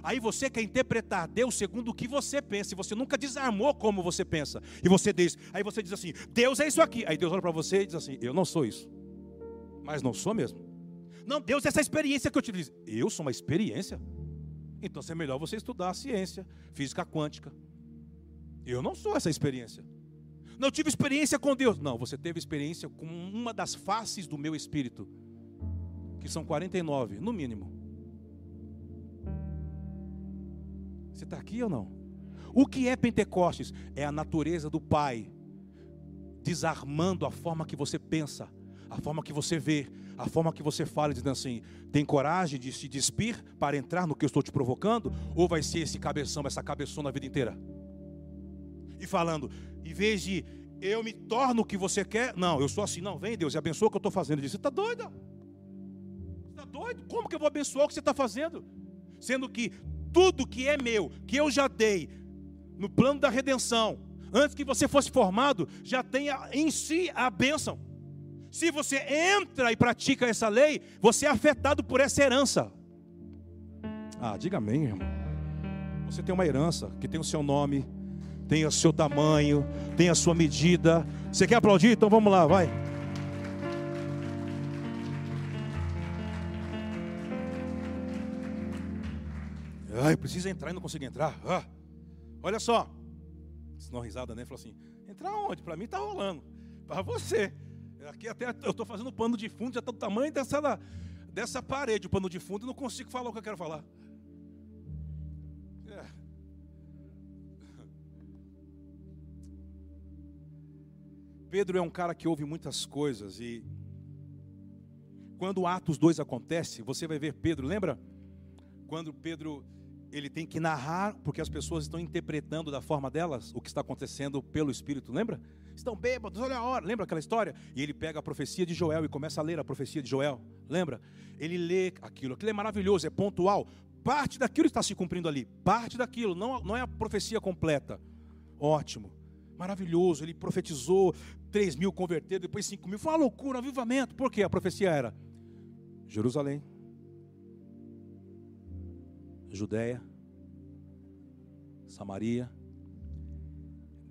Aí você quer interpretar Deus segundo o que você pensa, e você nunca desarmou como você pensa. E você diz, aí você diz assim: Deus é isso aqui. Aí Deus olha para você e diz assim: Eu não sou isso. Mas não sou mesmo. Não, Deus é essa experiência que eu te disse. Eu sou uma experiência. Então é melhor você estudar a ciência, física quântica. Eu não sou essa experiência. Não tive experiência com Deus. Não, você teve experiência com uma das faces do meu espírito, que são 49, no mínimo. Você está aqui ou não? O que é Pentecostes? É a natureza do Pai, desarmando a forma que você pensa, a forma que você vê, a forma que você fala, dizendo assim: tem coragem de se despir para entrar no que eu estou te provocando? Ou vai ser esse cabeção, essa cabeçona a vida inteira? E falando, em vez de eu me torno o que você quer, não, eu sou assim, não, vem Deus e abençoa o que eu estou fazendo. Ele disse: você está doida? Você está doido? Como que eu vou abençoar o que você está fazendo? Sendo que tudo que é meu, que eu já dei no plano da redenção, antes que você fosse formado, já tem em si a bênção. Se você entra e pratica essa lei, você é afetado por essa herança. Ah, diga amém, irmão. Você tem uma herança que tem o seu nome, tem o seu tamanho, tem a sua medida. Você quer aplaudir? Então vamos lá, vai. Ai, precisa entrar e não consigo entrar. Ah, olha só. Senão risada, né? Falou assim: entrar onde? Para mim tá rolando. Para você. Aqui até eu estou fazendo pano de fundo, já está do tamanho dessa, dessa parede, o pano de fundo, e não consigo falar o que eu quero falar. Pedro é um cara que ouve muitas coisas e quando Atos 2 acontece, você vai ver Pedro, lembra? Quando Pedro ele tem que narrar, porque as pessoas estão interpretando da forma delas o que está acontecendo pelo Espírito, lembra? Estão bêbados, olha a hora, lembra aquela história? E ele pega a profecia de Joel e começa a ler a profecia de Joel, lembra? Ele lê aquilo, aquilo é maravilhoso, é pontual. Parte daquilo está se cumprindo ali, parte daquilo, não, não é a profecia completa. Ótimo, maravilhoso. Ele profetizou 3 mil convertidos, depois 5 mil. Foi uma loucura, um avivamento. Por quê? A profecia era Jerusalém, Judéia, Samaria,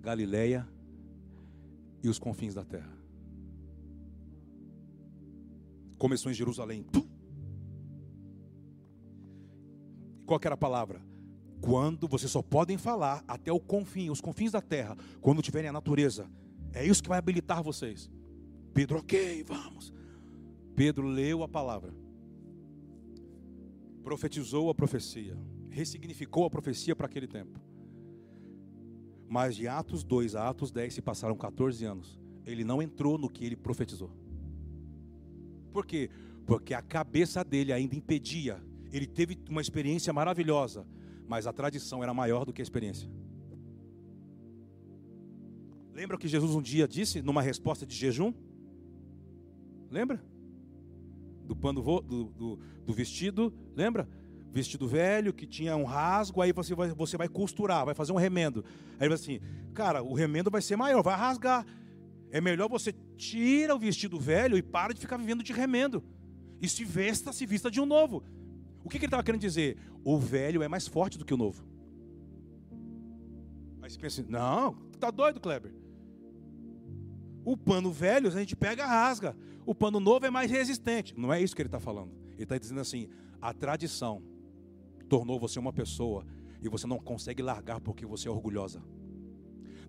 Galileia e os confins da terra. Começou em Jerusalém. Qual era a palavra? Quando vocês só podem falar até o confim, os confins da terra, quando tiverem a natureza. É isso que vai habilitar vocês. Pedro, ok, vamos. Pedro leu a palavra profetizou a profecia, ressignificou a profecia para aquele tempo. Mas de Atos 2 a Atos 10 se passaram 14 anos. Ele não entrou no que ele profetizou. Por quê? Porque a cabeça dele ainda impedia. Ele teve uma experiência maravilhosa, mas a tradição era maior do que a experiência. Lembra que Jesus um dia disse numa resposta de jejum? Lembra? do pano do, do, do, vestido, lembra? Vestido velho que tinha um rasgo, aí você vai, você vai costurar, vai fazer um remendo. Aí vai assim, cara, o remendo vai ser maior, vai rasgar. É melhor você tira o vestido velho e para de ficar vivendo de remendo. E se vesta, se vista de um novo. O que, que ele estava querendo dizer? O velho é mais forte do que o novo. Aí você pensa assim, não, tá doido, Kleber? O pano velho a gente pega rasga. O pano novo é mais resistente. Não é isso que ele está falando. Ele está dizendo assim: a tradição tornou você uma pessoa e você não consegue largar porque você é orgulhosa.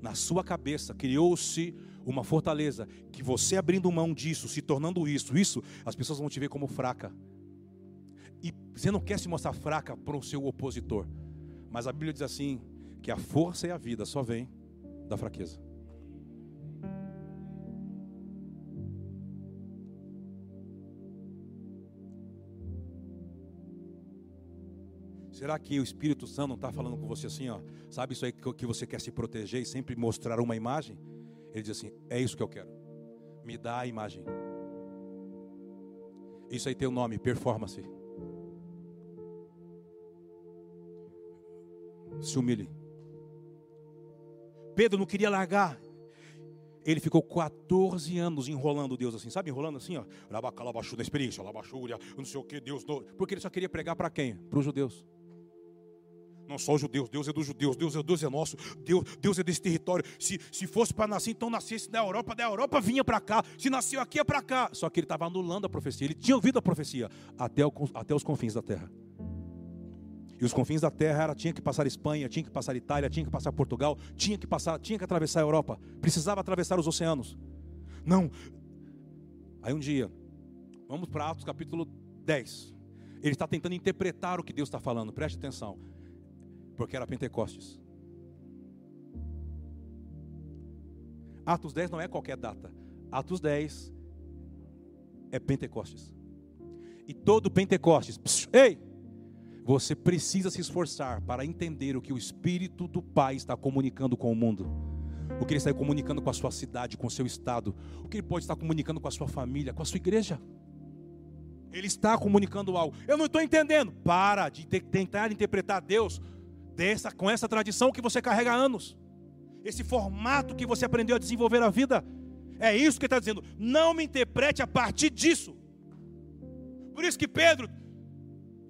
Na sua cabeça criou-se uma fortaleza que você abrindo mão disso, se tornando isso, isso, as pessoas vão te ver como fraca. E você não quer se mostrar fraca para o seu opositor. Mas a Bíblia diz assim: que a força e a vida só vem da fraqueza. Será que o Espírito Santo não está falando com você assim, ó? Sabe isso aí que você quer se proteger e sempre mostrar uma imagem? Ele diz assim: é isso que eu quero. Me dá a imagem. Isso aí tem o um nome, performance. Se humilhe. Pedro não queria largar. Ele ficou 14 anos enrolando Deus assim, sabe? Enrolando assim, ó. Labacalabaxu da experiência, labaxúria, não sei o que, Deus. Porque ele só queria pregar para quem? Para os judeus. Não só os judeus, Deus é dos judeus, Deus é, Deus é nosso, Deus, Deus é desse território. Se, se fosse para nascer, então nascesse na Europa, da Europa vinha para cá. Se nasceu aqui, é para cá. Só que ele estava anulando a profecia, ele tinha ouvido a profecia até, o, até os confins da terra. E os confins da terra era, tinha que passar Espanha, tinha que passar Itália, tinha que passar Portugal, tinha que passar, tinha que atravessar a Europa, precisava atravessar os oceanos. Não. Aí um dia, vamos para Atos capítulo 10. Ele está tentando interpretar o que Deus está falando, preste atenção porque era Pentecostes. Atos 10 não é qualquer data. Atos 10 é Pentecostes. E todo Pentecostes, psiu, ei, você precisa se esforçar para entender o que o Espírito do Pai está comunicando com o mundo. O que ele está comunicando com a sua cidade, com o seu estado. O que ele pode estar comunicando com a sua família, com a sua igreja. Ele está comunicando algo. Eu não estou entendendo. Para de tentar interpretar Deus dessa, com essa tradição que você carrega há anos, esse formato que você aprendeu a desenvolver a vida. É isso que ele está dizendo. Não me interprete a partir disso. Por isso que Pedro,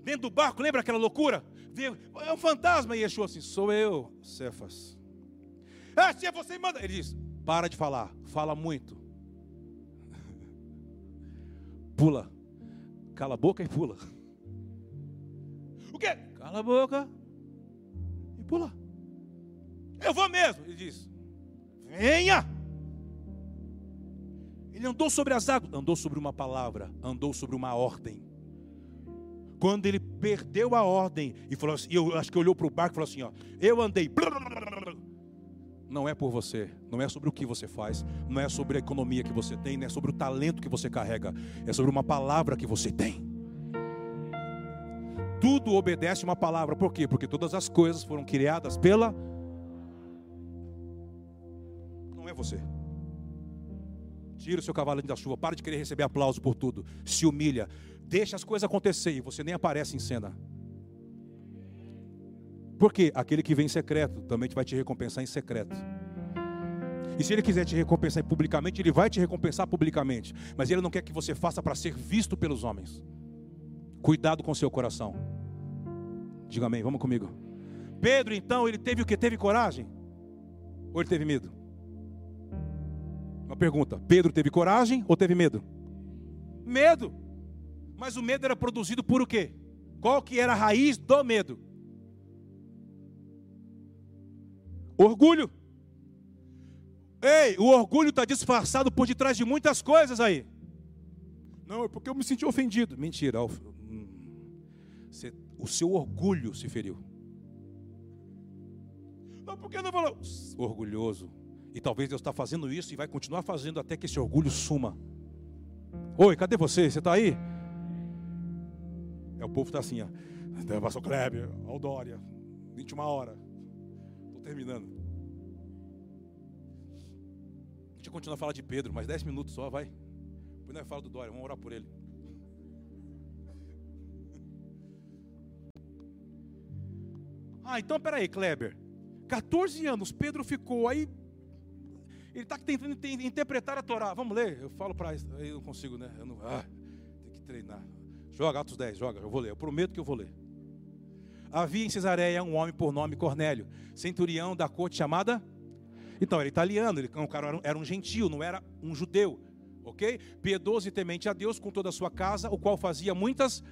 dentro do barco, lembra aquela loucura? é um fantasma. E Yeshua assim, sou eu, Cefas. Ah, se é você, manda. Ele diz, para de falar, fala muito. Pula. Cala a boca e pula. O quê? Cala a boca pula. Eu vou mesmo. Ele diz, venha. Ele andou sobre as águas, andou sobre uma palavra, andou sobre uma ordem. Quando ele perdeu a ordem e falou assim, eu acho que olhou para o barco e falou assim: ó, eu andei. Não é por você, não é sobre o que você faz, não é sobre a economia que você tem, não é sobre o talento que você carrega, é sobre uma palavra que você tem. Tudo obedece uma palavra, por quê? Porque todas as coisas foram criadas pela. Não é você. Tira o seu cavalo da chuva, para de querer receber aplauso por tudo. Se humilha, deixa as coisas acontecer e você nem aparece em cena. Porque aquele que vem em secreto também vai te recompensar em secreto. E se ele quiser te recompensar publicamente, ele vai te recompensar publicamente. Mas ele não quer que você faça para ser visto pelos homens. Cuidado com seu coração. Diga amém, vamos comigo. Pedro, então, ele teve o que? Teve coragem? Ou ele teve medo? Uma pergunta: Pedro teve coragem ou teve medo? Medo. Mas o medo era produzido por o quê? Qual que era a raiz do medo? Orgulho. Ei, o orgulho está disfarçado por detrás de muitas coisas aí. Não, é porque eu me senti ofendido. Mentira. Hum, o seu orgulho se feriu. Não, porque não falou. Orgulhoso. E talvez Deus está fazendo isso e vai continuar fazendo até que esse orgulho suma. Oi, cadê você? Você está aí? É, o povo está assim, ó. Pastor Kleber, Aldória, 21 hora. Estou terminando. Deixa eu continuar a falar de Pedro, mais 10 minutos só, vai. Depois nós fala do Dória, vamos orar por ele. Ah, então peraí, Kleber. 14 anos, Pedro ficou aí ele está tentando interpretar a Torá. Vamos ler? Eu falo para eu não consigo, né? Eu não, ah, tem que treinar. Joga Atos 10, joga, eu vou ler. Eu prometo que eu vou ler. Havia em Cesareia um homem por nome Cornélio, centurião da corte chamada. Então, era italiano, ele, o cara era um, gentil, não era um judeu. Ok? Piedoso e temente a Deus com toda a sua casa, o qual fazia muitas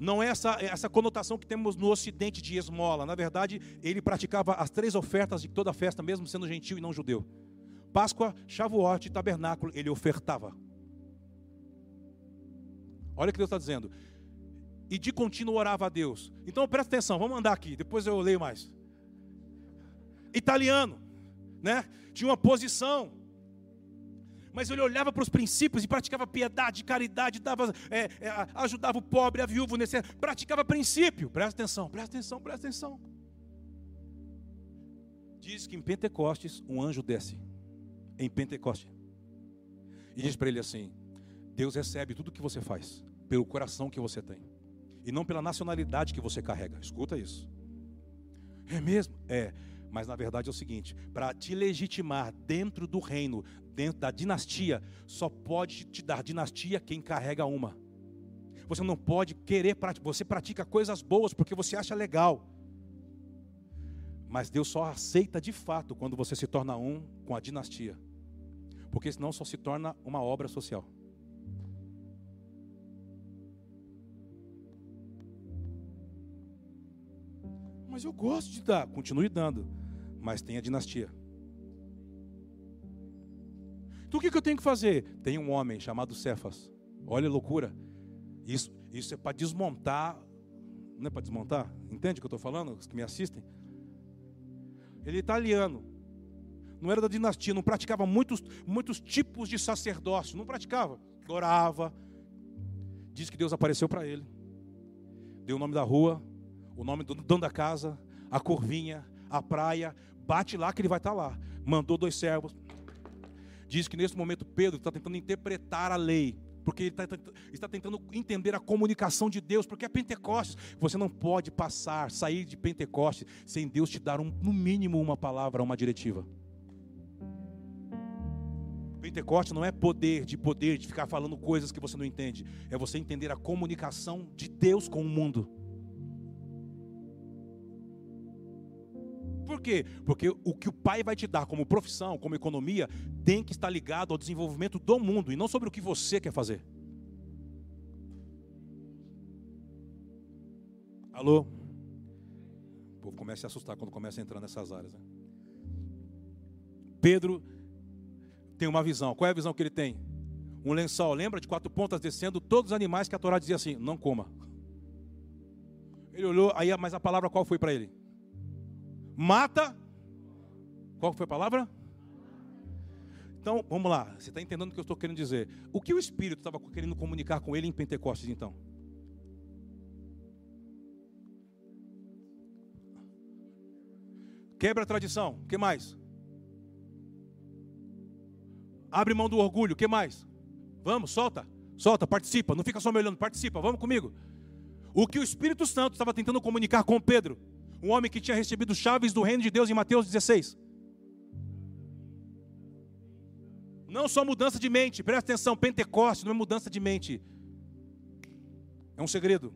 não é essa, essa conotação que temos no ocidente de esmola. Na verdade, ele praticava as três ofertas de toda a festa, mesmo sendo gentil e não judeu. Páscoa, Shavuot e Tabernáculo, ele ofertava. Olha o que Deus está dizendo. E de contínuo orava a Deus. Então presta atenção, vamos andar aqui, depois eu leio mais. Italiano, né? Tinha uma posição. Mas ele olhava para os princípios e praticava piedade, caridade, dava, é, é, ajudava o pobre, a viúva, necessário, praticava princípio. Presta atenção, presta atenção, presta atenção. Diz que em Pentecostes um anjo desce em Pentecoste. E diz para ele assim: Deus recebe tudo que você faz pelo coração que você tem e não pela nacionalidade que você carrega. Escuta isso. É mesmo? É. Mas na verdade é o seguinte: para te legitimar dentro do reino, dentro da dinastia, só pode te dar dinastia quem carrega uma. Você não pode querer, você pratica coisas boas porque você acha legal. Mas Deus só aceita de fato quando você se torna um com a dinastia porque senão só se torna uma obra social. Mas eu gosto de dar, continue dando, mas tem a dinastia. Então o que eu tenho que fazer? Tem um homem chamado Cefas. Olha a loucura. Isso, isso é para desmontar. Não é para desmontar? Entende o que eu estou falando? Os que me assistem? Ele é italiano não era da dinastia, não praticava muitos, muitos tipos de sacerdócio, não praticava, orava. Diz que Deus apareceu para ele, deu o nome da rua, o nome do dono da casa, a curvinha, a praia, bate lá que ele vai estar tá lá. Mandou dois servos. Diz que nesse momento Pedro está tentando interpretar a lei, porque ele está, está tentando entender a comunicação de Deus, porque é Pentecostes. Você não pode passar, sair de Pentecostes sem Deus te dar um, no mínimo uma palavra, uma diretiva. Pentecoste não é poder de poder, de ficar falando coisas que você não entende. É você entender a comunicação de Deus com o mundo. Por quê? Porque o que o pai vai te dar como profissão, como economia, tem que estar ligado ao desenvolvimento do mundo e não sobre o que você quer fazer. Alô? O povo começa a se assustar quando começa a entrar nessas áreas. Né? Pedro tem uma visão. Qual é a visão que ele tem? Um lençol, lembra de quatro pontas descendo todos os animais que a Torá dizia assim: não coma. Ele olhou, aí, mas a palavra qual foi para ele? Mata. Qual foi a palavra? Então, vamos lá. Você está entendendo o que eu estou querendo dizer? O que o Espírito estava querendo comunicar com ele em Pentecostes, então? Quebra a tradição. O que mais? Abre mão do orgulho. O que mais? Vamos, solta. Solta, participa. Não fica só me olhando, participa. Vamos comigo. O que o Espírito Santo estava tentando comunicar com Pedro, um homem que tinha recebido chaves do reino de Deus em Mateus 16. Não só mudança de mente, presta atenção, Pentecostes não é mudança de mente. É um segredo.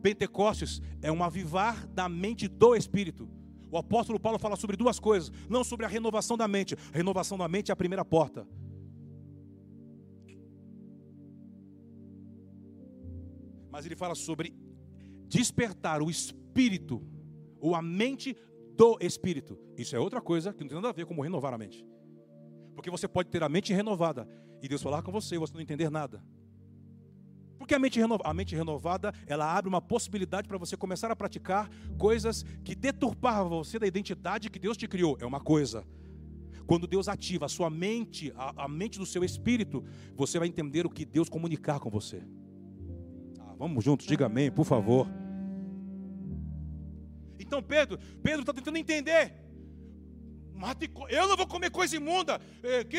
Pentecostes é um avivar da mente do Espírito. O apóstolo Paulo fala sobre duas coisas, não sobre a renovação da mente. A renovação da mente é a primeira porta. Mas ele fala sobre despertar o espírito ou a mente do espírito. Isso é outra coisa que não tem nada a ver com renovar a mente. Porque você pode ter a mente renovada e Deus falar com você e você não entender nada. Porque a mente, a mente renovada, ela abre uma possibilidade para você começar a praticar coisas que deturpavam você da identidade que Deus te criou. É uma coisa. Quando Deus ativa a sua mente, a, a mente do seu espírito, você vai entender o que Deus comunicar com você. Ah, vamos juntos, diga amém, por favor. Então Pedro, Pedro está tentando entender. Eu não vou comer coisa imunda. É, que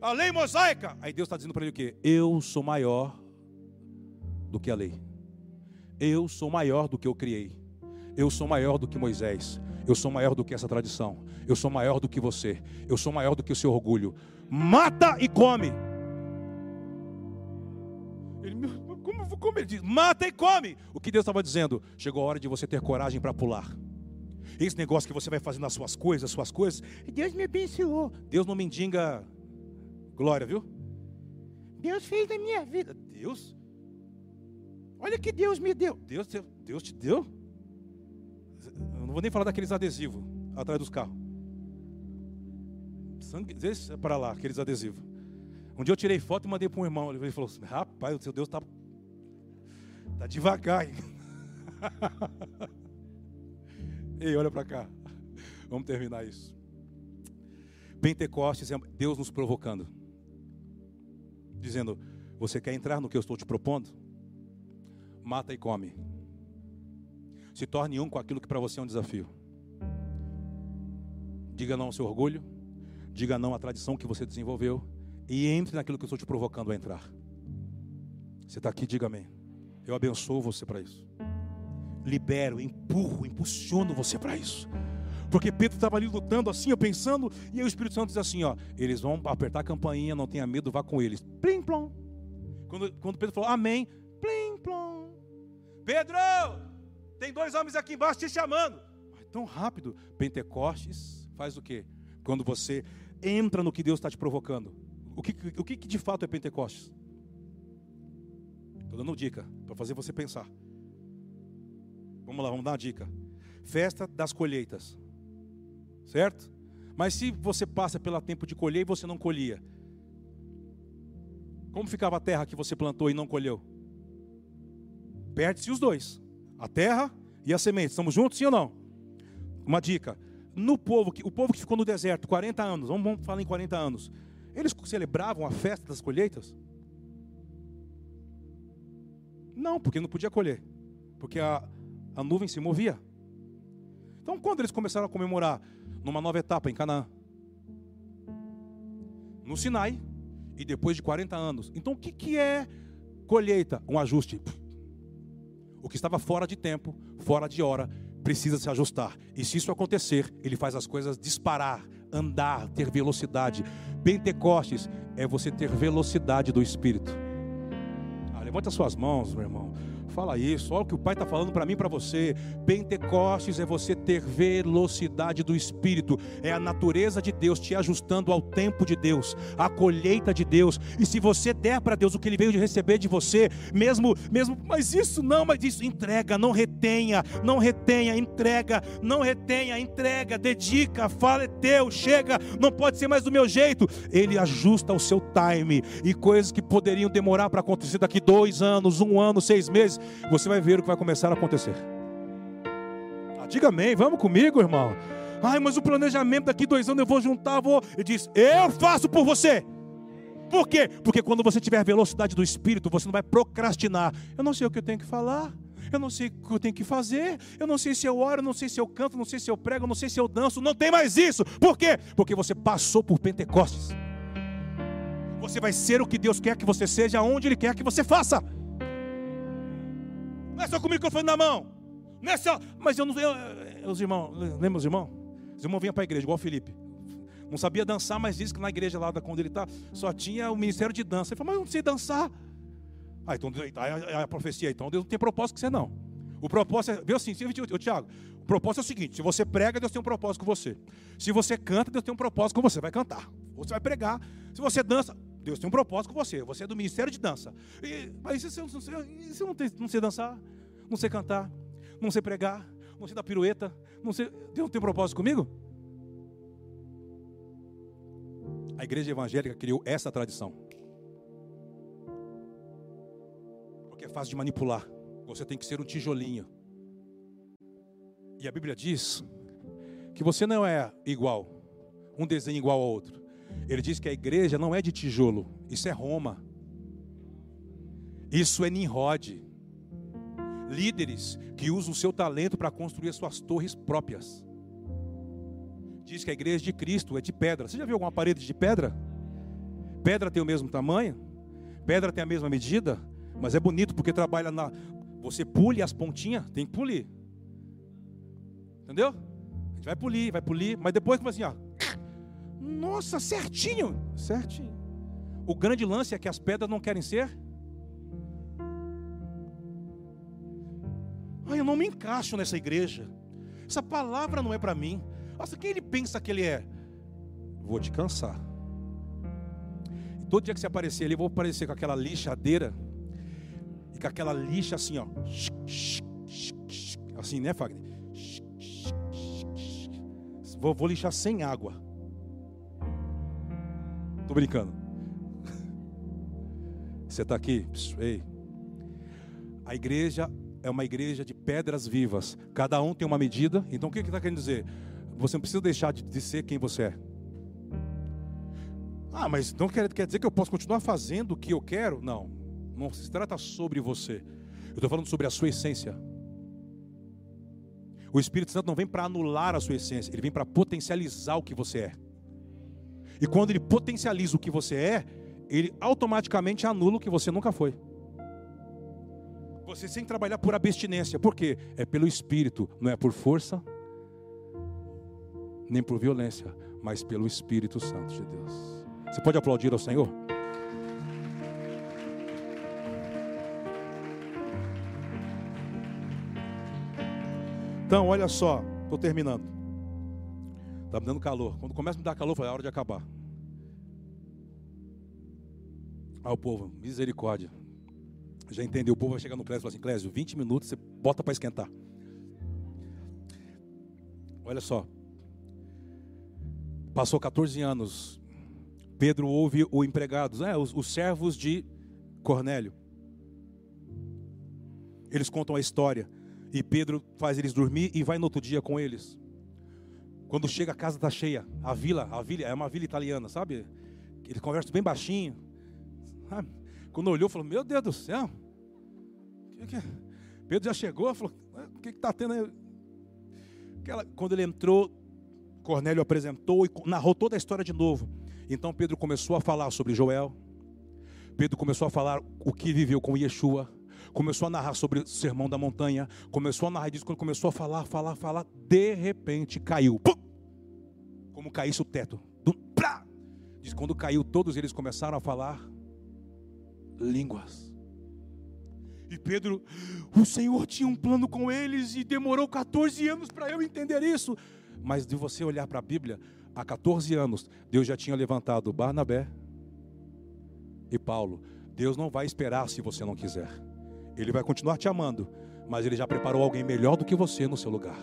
a lei mosaica. Aí Deus está dizendo para ele o quê? Eu sou maior do que a lei. Eu sou maior do que eu criei. Eu sou maior do que Moisés. Eu sou maior do que essa tradição. Eu sou maior do que você. Eu sou maior do que o seu orgulho. Mata e come. Como, ele diz? Mata e come. O que Deus estava dizendo? Chegou a hora de você ter coragem para pular. Esse negócio que você vai fazendo as suas coisas, as suas coisas. Deus me abençoou. Deus não mendiga glória, viu? Deus fez na minha vida. Deus? Olha que Deus me deu. Deus, Deus te deu? Eu não vou nem falar daqueles adesivos atrás dos carros. Sangue, deixa é para lá, aqueles adesivos. Um dia eu tirei foto e mandei para um irmão. Ele falou assim: Rapaz, o seu Deus está tá devagar. Ei, olha para cá. Vamos terminar isso. Pentecostes é Deus nos provocando, dizendo: Você quer entrar no que eu estou te propondo? mata e come. Se torne um com aquilo que para você é um desafio. Diga não ao seu orgulho, diga não à tradição que você desenvolveu e entre naquilo que eu estou te provocando a entrar. Você está aqui, diga amém. Eu abençoo você para isso. Libero, empurro, impulsiono você para isso. Porque Pedro estava ali lutando assim, eu pensando, e aí o Espírito Santo diz assim: ó, eles vão apertar a campainha, não tenha medo, vá com eles. Plim, plom. Quando, quando Pedro falou amém, plim, plom. Pedro, tem dois homens aqui embaixo te chamando. Mas tão rápido. Pentecostes faz o quê? Quando você entra no que Deus está te provocando. O que, o que de fato é Pentecostes? Estou dando dica para fazer você pensar. Vamos lá, vamos dar uma dica. Festa das colheitas. Certo? Mas se você passa pelo tempo de colher e você não colhia, como ficava a terra que você plantou e não colheu? Perde-se os dois. A terra e a semente. Estamos juntos, sim ou não? Uma dica. No povo, o povo que ficou no deserto 40 anos, vamos falar em 40 anos. Eles celebravam a festa das colheitas? Não, porque não podia colher. Porque a, a nuvem se movia. Então, quando eles começaram a comemorar numa nova etapa em Canaã? No Sinai, e depois de 40 anos. Então, o que, que é colheita? Um ajuste. O que estava fora de tempo, fora de hora, precisa se ajustar. E se isso acontecer, ele faz as coisas disparar, andar, ter velocidade. Pentecostes é você ter velocidade do Espírito. Ah, levanta suas mãos, meu irmão. Fala isso. Olha o que o Pai está falando para mim e para você. Pentecostes é você ter velocidade do Espírito. É a natureza de Deus te ajustando ao tempo de Deus, à colheita de Deus. E se você der para Deus o que Ele veio de receber de você, mesmo, mesmo, mas isso não, mas isso, entrega, não retenha, não retenha, entrega, não retenha, entrega, dedica, fala é teu, chega, não pode ser mais do meu jeito. Ele ajusta o seu time e coisas que poderiam demorar para acontecer daqui dois anos, um ano, seis meses, você vai ver o que vai começar a acontecer. Ah, diga amém, vamos comigo, irmão. Ai, mas o planejamento daqui dois anos eu vou juntar, vou. Ele diz: Eu faço por você. Por quê? Porque quando você tiver velocidade do Espírito, você não vai procrastinar. Eu não sei o que eu tenho que falar. Eu não sei o que eu tenho que fazer. Eu não sei se eu oro, não sei se eu canto, não sei se eu prego, não sei se eu danço. Não tem mais isso. Por quê? Porque você passou por Pentecostes. Você vai ser o que Deus quer que você seja, onde Ele quer que você faça. Não é só com o microfone na mão. Não é só. Mas eu não. Eu, os irmãos, lembra os irmãos? Os irmãos vinham para a igreja, igual o Felipe. Não sabia dançar, mas disse que na igreja lá quando ele está, só tinha o ministério de dança. Ele falou, mas eu não sei dançar. Ah, então aí a, profecia, então Deus não tem propósito com você não. O propósito é, assim, o Tiago, o propósito é o seguinte: se você prega, Deus tem um propósito com você. Se você canta, Deus tem um propósito com você, vai cantar. Você vai pregar. Se você dança, Deus tem um propósito com você. Você é do ministério de dança. E, mas se você, se não, tem, não sei dançar, não sei cantar, não sei pregar, não sei dar pirueta, não sei. Deus não tem um propósito comigo? A igreja evangélica criou essa tradição. Porque é fácil de manipular. Você tem que ser um tijolinho. E a Bíblia diz que você não é igual, um desenho igual ao outro. Ele diz que a igreja não é de tijolo, isso é Roma. Isso é Nimrod. Líderes que usam o seu talento para construir as suas torres próprias diz que a igreja de Cristo é de pedra. Você já viu alguma parede de pedra? Pedra tem o mesmo tamanho, pedra tem a mesma medida, mas é bonito porque trabalha na. Você pule as pontinhas, tem que polir. Entendeu? A gente vai polir, vai polir, mas depois como assim, ó. Nossa, certinho, certinho. O grande lance é que as pedras não querem ser. Ai, eu não me encaixo nessa igreja. Essa palavra não é para mim. Nossa, quem ele pensa que ele é? Vou te cansar. Todo dia que você aparecer ali, eu vou aparecer com aquela lixadeira e com aquela lixa assim, ó. Assim, né, Fagner? Vou, vou lixar sem água. Tô brincando. Você está aqui? Ei. A igreja é uma igreja de pedras vivas. Cada um tem uma medida. Então o que está querendo dizer? Você não precisa deixar de ser quem você é. Ah, mas não quer, quer dizer que eu posso continuar fazendo o que eu quero? Não. Não se trata sobre você. Eu estou falando sobre a sua essência. O Espírito Santo não vem para anular a sua essência, ele vem para potencializar o que você é. E quando ele potencializa o que você é, ele automaticamente anula o que você nunca foi. Você sem trabalhar por abstinência, por quê? É pelo Espírito, não é por força, nem por violência, mas pelo Espírito Santo de Deus. Você pode aplaudir ao Senhor? Então, olha só, estou terminando. Está me dando calor. Quando começa a me dar calor, foi a hora de acabar. Ah, o povo, misericórdia. Já entendeu? O povo vai chegar no Clésio e falar assim: Clésio, 20 minutos você bota para esquentar. Olha só, Passou 14 anos. Pedro ouve o empregado, é, os, os servos de Cornélio. Eles contam a história. E Pedro faz eles dormir e vai no outro dia com eles. Quando chega a casa está cheia. A vila, a vila é uma vila italiana, sabe? Eles conversam bem baixinho. Quando olhou, falou: Meu Deus do céu. Que que é? Pedro já chegou, falou: O que está tendo aí? Quando ele entrou, Cornélio apresentou e narrou toda a história de novo. Então Pedro começou a falar sobre Joel. Pedro começou a falar o que viveu com Yeshua. Começou a narrar sobre o sermão da montanha. Começou a narrar disso. Quando começou a falar, falar, falar, de repente caiu. Pum! Como caísse o teto. Diz quando caiu, todos eles começaram a falar línguas. E Pedro, o Senhor tinha um plano com eles e demorou 14 anos para eu entender isso. Mas de você olhar para a Bíblia, há 14 anos, Deus já tinha levantado Barnabé e Paulo. Deus não vai esperar se você não quiser. Ele vai continuar te amando, mas ele já preparou alguém melhor do que você no seu lugar.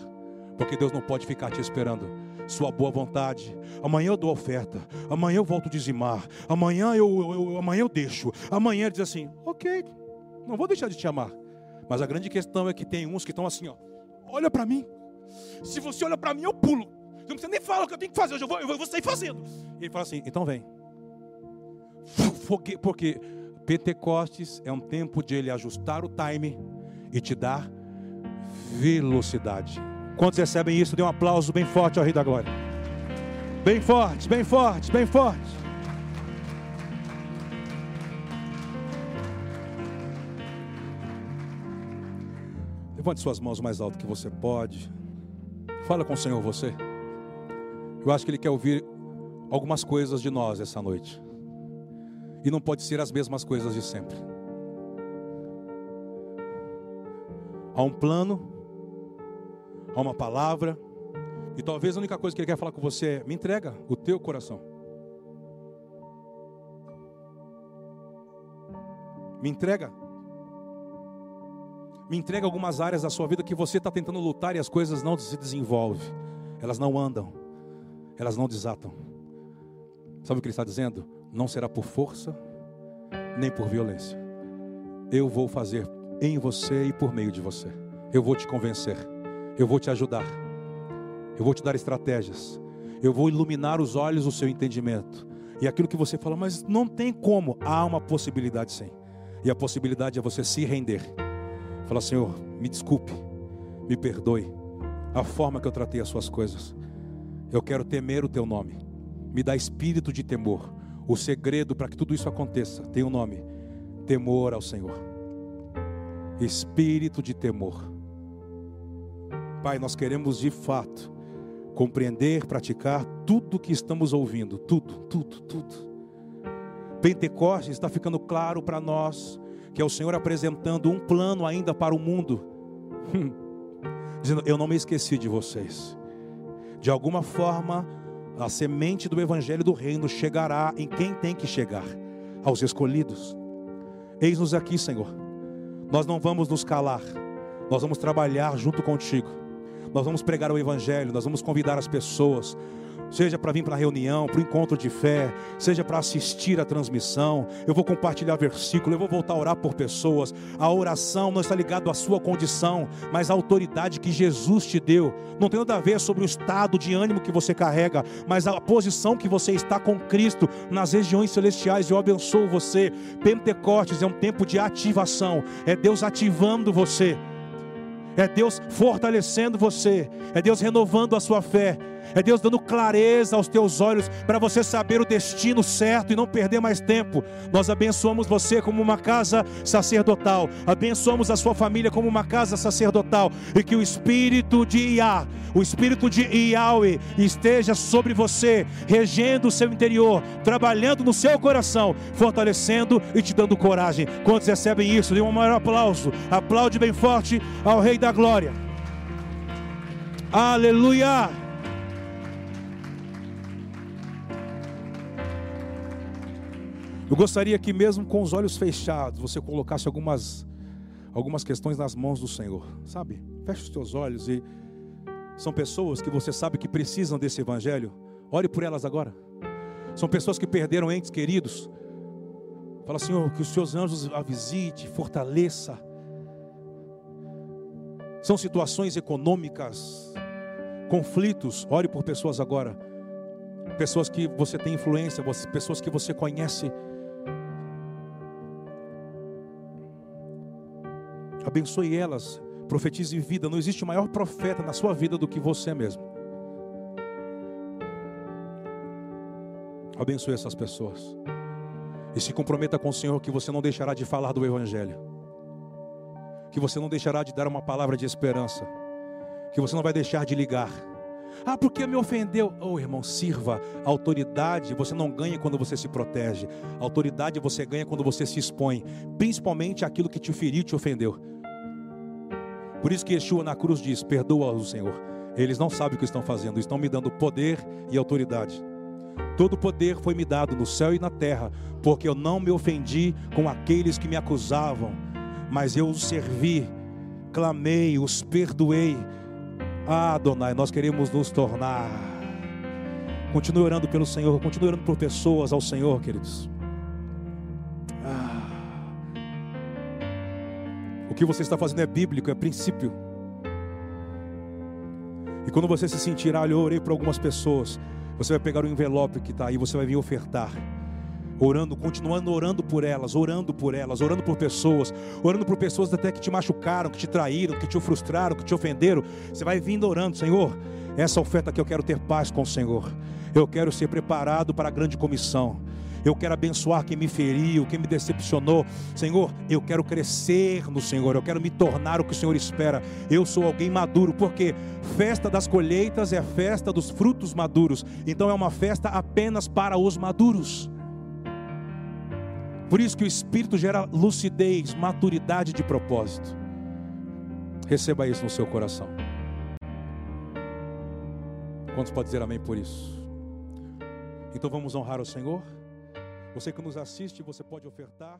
Porque Deus não pode ficar te esperando. Sua boa vontade. Amanhã eu dou oferta. Amanhã eu volto dizimar. Amanhã eu, eu, amanhã eu deixo. Amanhã ele diz assim: Ok, não vou deixar de te amar. Mas a grande questão é que tem uns que estão assim, ó. Olha para mim. Se você olha para mim, eu pulo. Não precisa nem falar o que eu tenho que fazer. Eu vou, eu vou sair fazendo. Ele fala assim: Então vem. Porque, porque Pentecostes é um tempo de ele ajustar o time e te dar velocidade. Quantos recebem isso? Dê um aplauso bem forte ao Rei da Glória. Bem forte, bem forte, bem forte. Levante suas mãos mais alto que você pode. Fala com o Senhor você. Eu acho que Ele quer ouvir algumas coisas de nós essa noite. E não pode ser as mesmas coisas de sempre. Há um plano a uma palavra. E talvez a única coisa que Ele quer falar com você é: me entrega o teu coração. Me entrega. Me entrega algumas áreas da sua vida que você está tentando lutar e as coisas não se desenvolvem, elas não andam, elas não desatam. Sabe o que ele está dizendo? Não será por força, nem por violência. Eu vou fazer em você e por meio de você. Eu vou te convencer. Eu vou te ajudar. Eu vou te dar estratégias. Eu vou iluminar os olhos do seu entendimento. E aquilo que você fala, mas não tem como. Há uma possibilidade sim. E a possibilidade é você se render. Fala, Senhor, me desculpe, me perdoe a forma que eu tratei as suas coisas. Eu quero temer o teu nome. Me dá espírito de temor. O segredo para que tudo isso aconteça tem um nome: temor ao Senhor. Espírito de temor. Pai, nós queremos de fato compreender, praticar tudo que estamos ouvindo, tudo, tudo, tudo. Pentecostes está ficando claro para nós que é o Senhor apresentando um plano ainda para o mundo, dizendo: Eu não me esqueci de vocês. De alguma forma, a semente do Evangelho do Reino chegará em quem tem que chegar, aos escolhidos. Eis-nos aqui, Senhor. Nós não vamos nos calar, nós vamos trabalhar junto contigo nós vamos pregar o Evangelho, nós vamos convidar as pessoas, seja para vir para a reunião, para o encontro de fé, seja para assistir a transmissão. Eu vou compartilhar versículo, eu vou voltar a orar por pessoas. A oração não está ligada à sua condição, mas à autoridade que Jesus te deu. Não tem nada a ver sobre o estado de ânimo que você carrega, mas a posição que você está com Cristo nas regiões celestiais. Eu abençoo você. Pentecostes é um tempo de ativação, é Deus ativando você é Deus fortalecendo você, é Deus renovando a sua fé, é Deus dando clareza aos teus olhos para você saber o destino certo e não perder mais tempo. Nós abençoamos você como uma casa sacerdotal, abençoamos a sua família como uma casa sacerdotal e que o espírito de Iá, o espírito de Yahweh esteja sobre você, regendo o seu interior, trabalhando no seu coração, fortalecendo e te dando coragem. Quantos recebem isso? Dê um maior aplauso. Aplaude bem forte ao Rei da Glória. Aleluia! Eu gostaria que, mesmo com os olhos fechados, você colocasse algumas, algumas questões nas mãos do Senhor, sabe? Feche os teus olhos e são pessoas que você sabe que precisam desse evangelho. Ore por elas agora. São pessoas que perderam entes queridos. Fala, Senhor, que os seus anjos a visite, fortaleça. São situações econômicas, conflitos. Ore por pessoas agora. Pessoas que você tem influência, pessoas que você conhece abençoe elas, profetize vida. Não existe maior profeta na sua vida do que você mesmo. Abençoe essas pessoas. E se comprometa com o Senhor que você não deixará de falar do Evangelho. Que você não deixará de dar uma palavra de esperança. Que você não vai deixar de ligar. Ah, porque me ofendeu? Oh, irmão, sirva. A autoridade você não ganha quando você se protege. A autoridade você ganha quando você se expõe, principalmente aquilo que te feriu, te ofendeu. Por isso que Yeshua na cruz diz: Perdoa-os, Senhor. Eles não sabem o que estão fazendo, estão me dando poder e autoridade. Todo poder foi me dado no céu e na terra, porque eu não me ofendi com aqueles que me acusavam, mas eu os servi, clamei, os perdoei ah, Adonai, nós queremos nos tornar. Continue orando pelo Senhor, continue orando por pessoas ao Senhor, queridos. O que você está fazendo é bíblico, é princípio. E quando você se sentir, ah, eu orei para algumas pessoas, você vai pegar o envelope que está aí, você vai vir ofertar orando, continuando orando por elas, orando por elas, orando por pessoas, orando por pessoas até que te machucaram, que te traíram, que te frustraram, que te ofenderam. Você vai vindo orando, Senhor, essa oferta que eu quero ter paz com o Senhor. Eu quero ser preparado para a grande comissão. Eu quero abençoar quem me feriu, quem me decepcionou. Senhor, eu quero crescer no Senhor, eu quero me tornar o que o Senhor espera. Eu sou alguém maduro, porque festa das colheitas é festa dos frutos maduros. Então é uma festa apenas para os maduros. Por isso que o Espírito gera lucidez, maturidade de propósito. Receba isso no seu coração. Quantos pode dizer amém por isso? Então vamos honrar o Senhor? Você que nos assiste, você pode ofertar.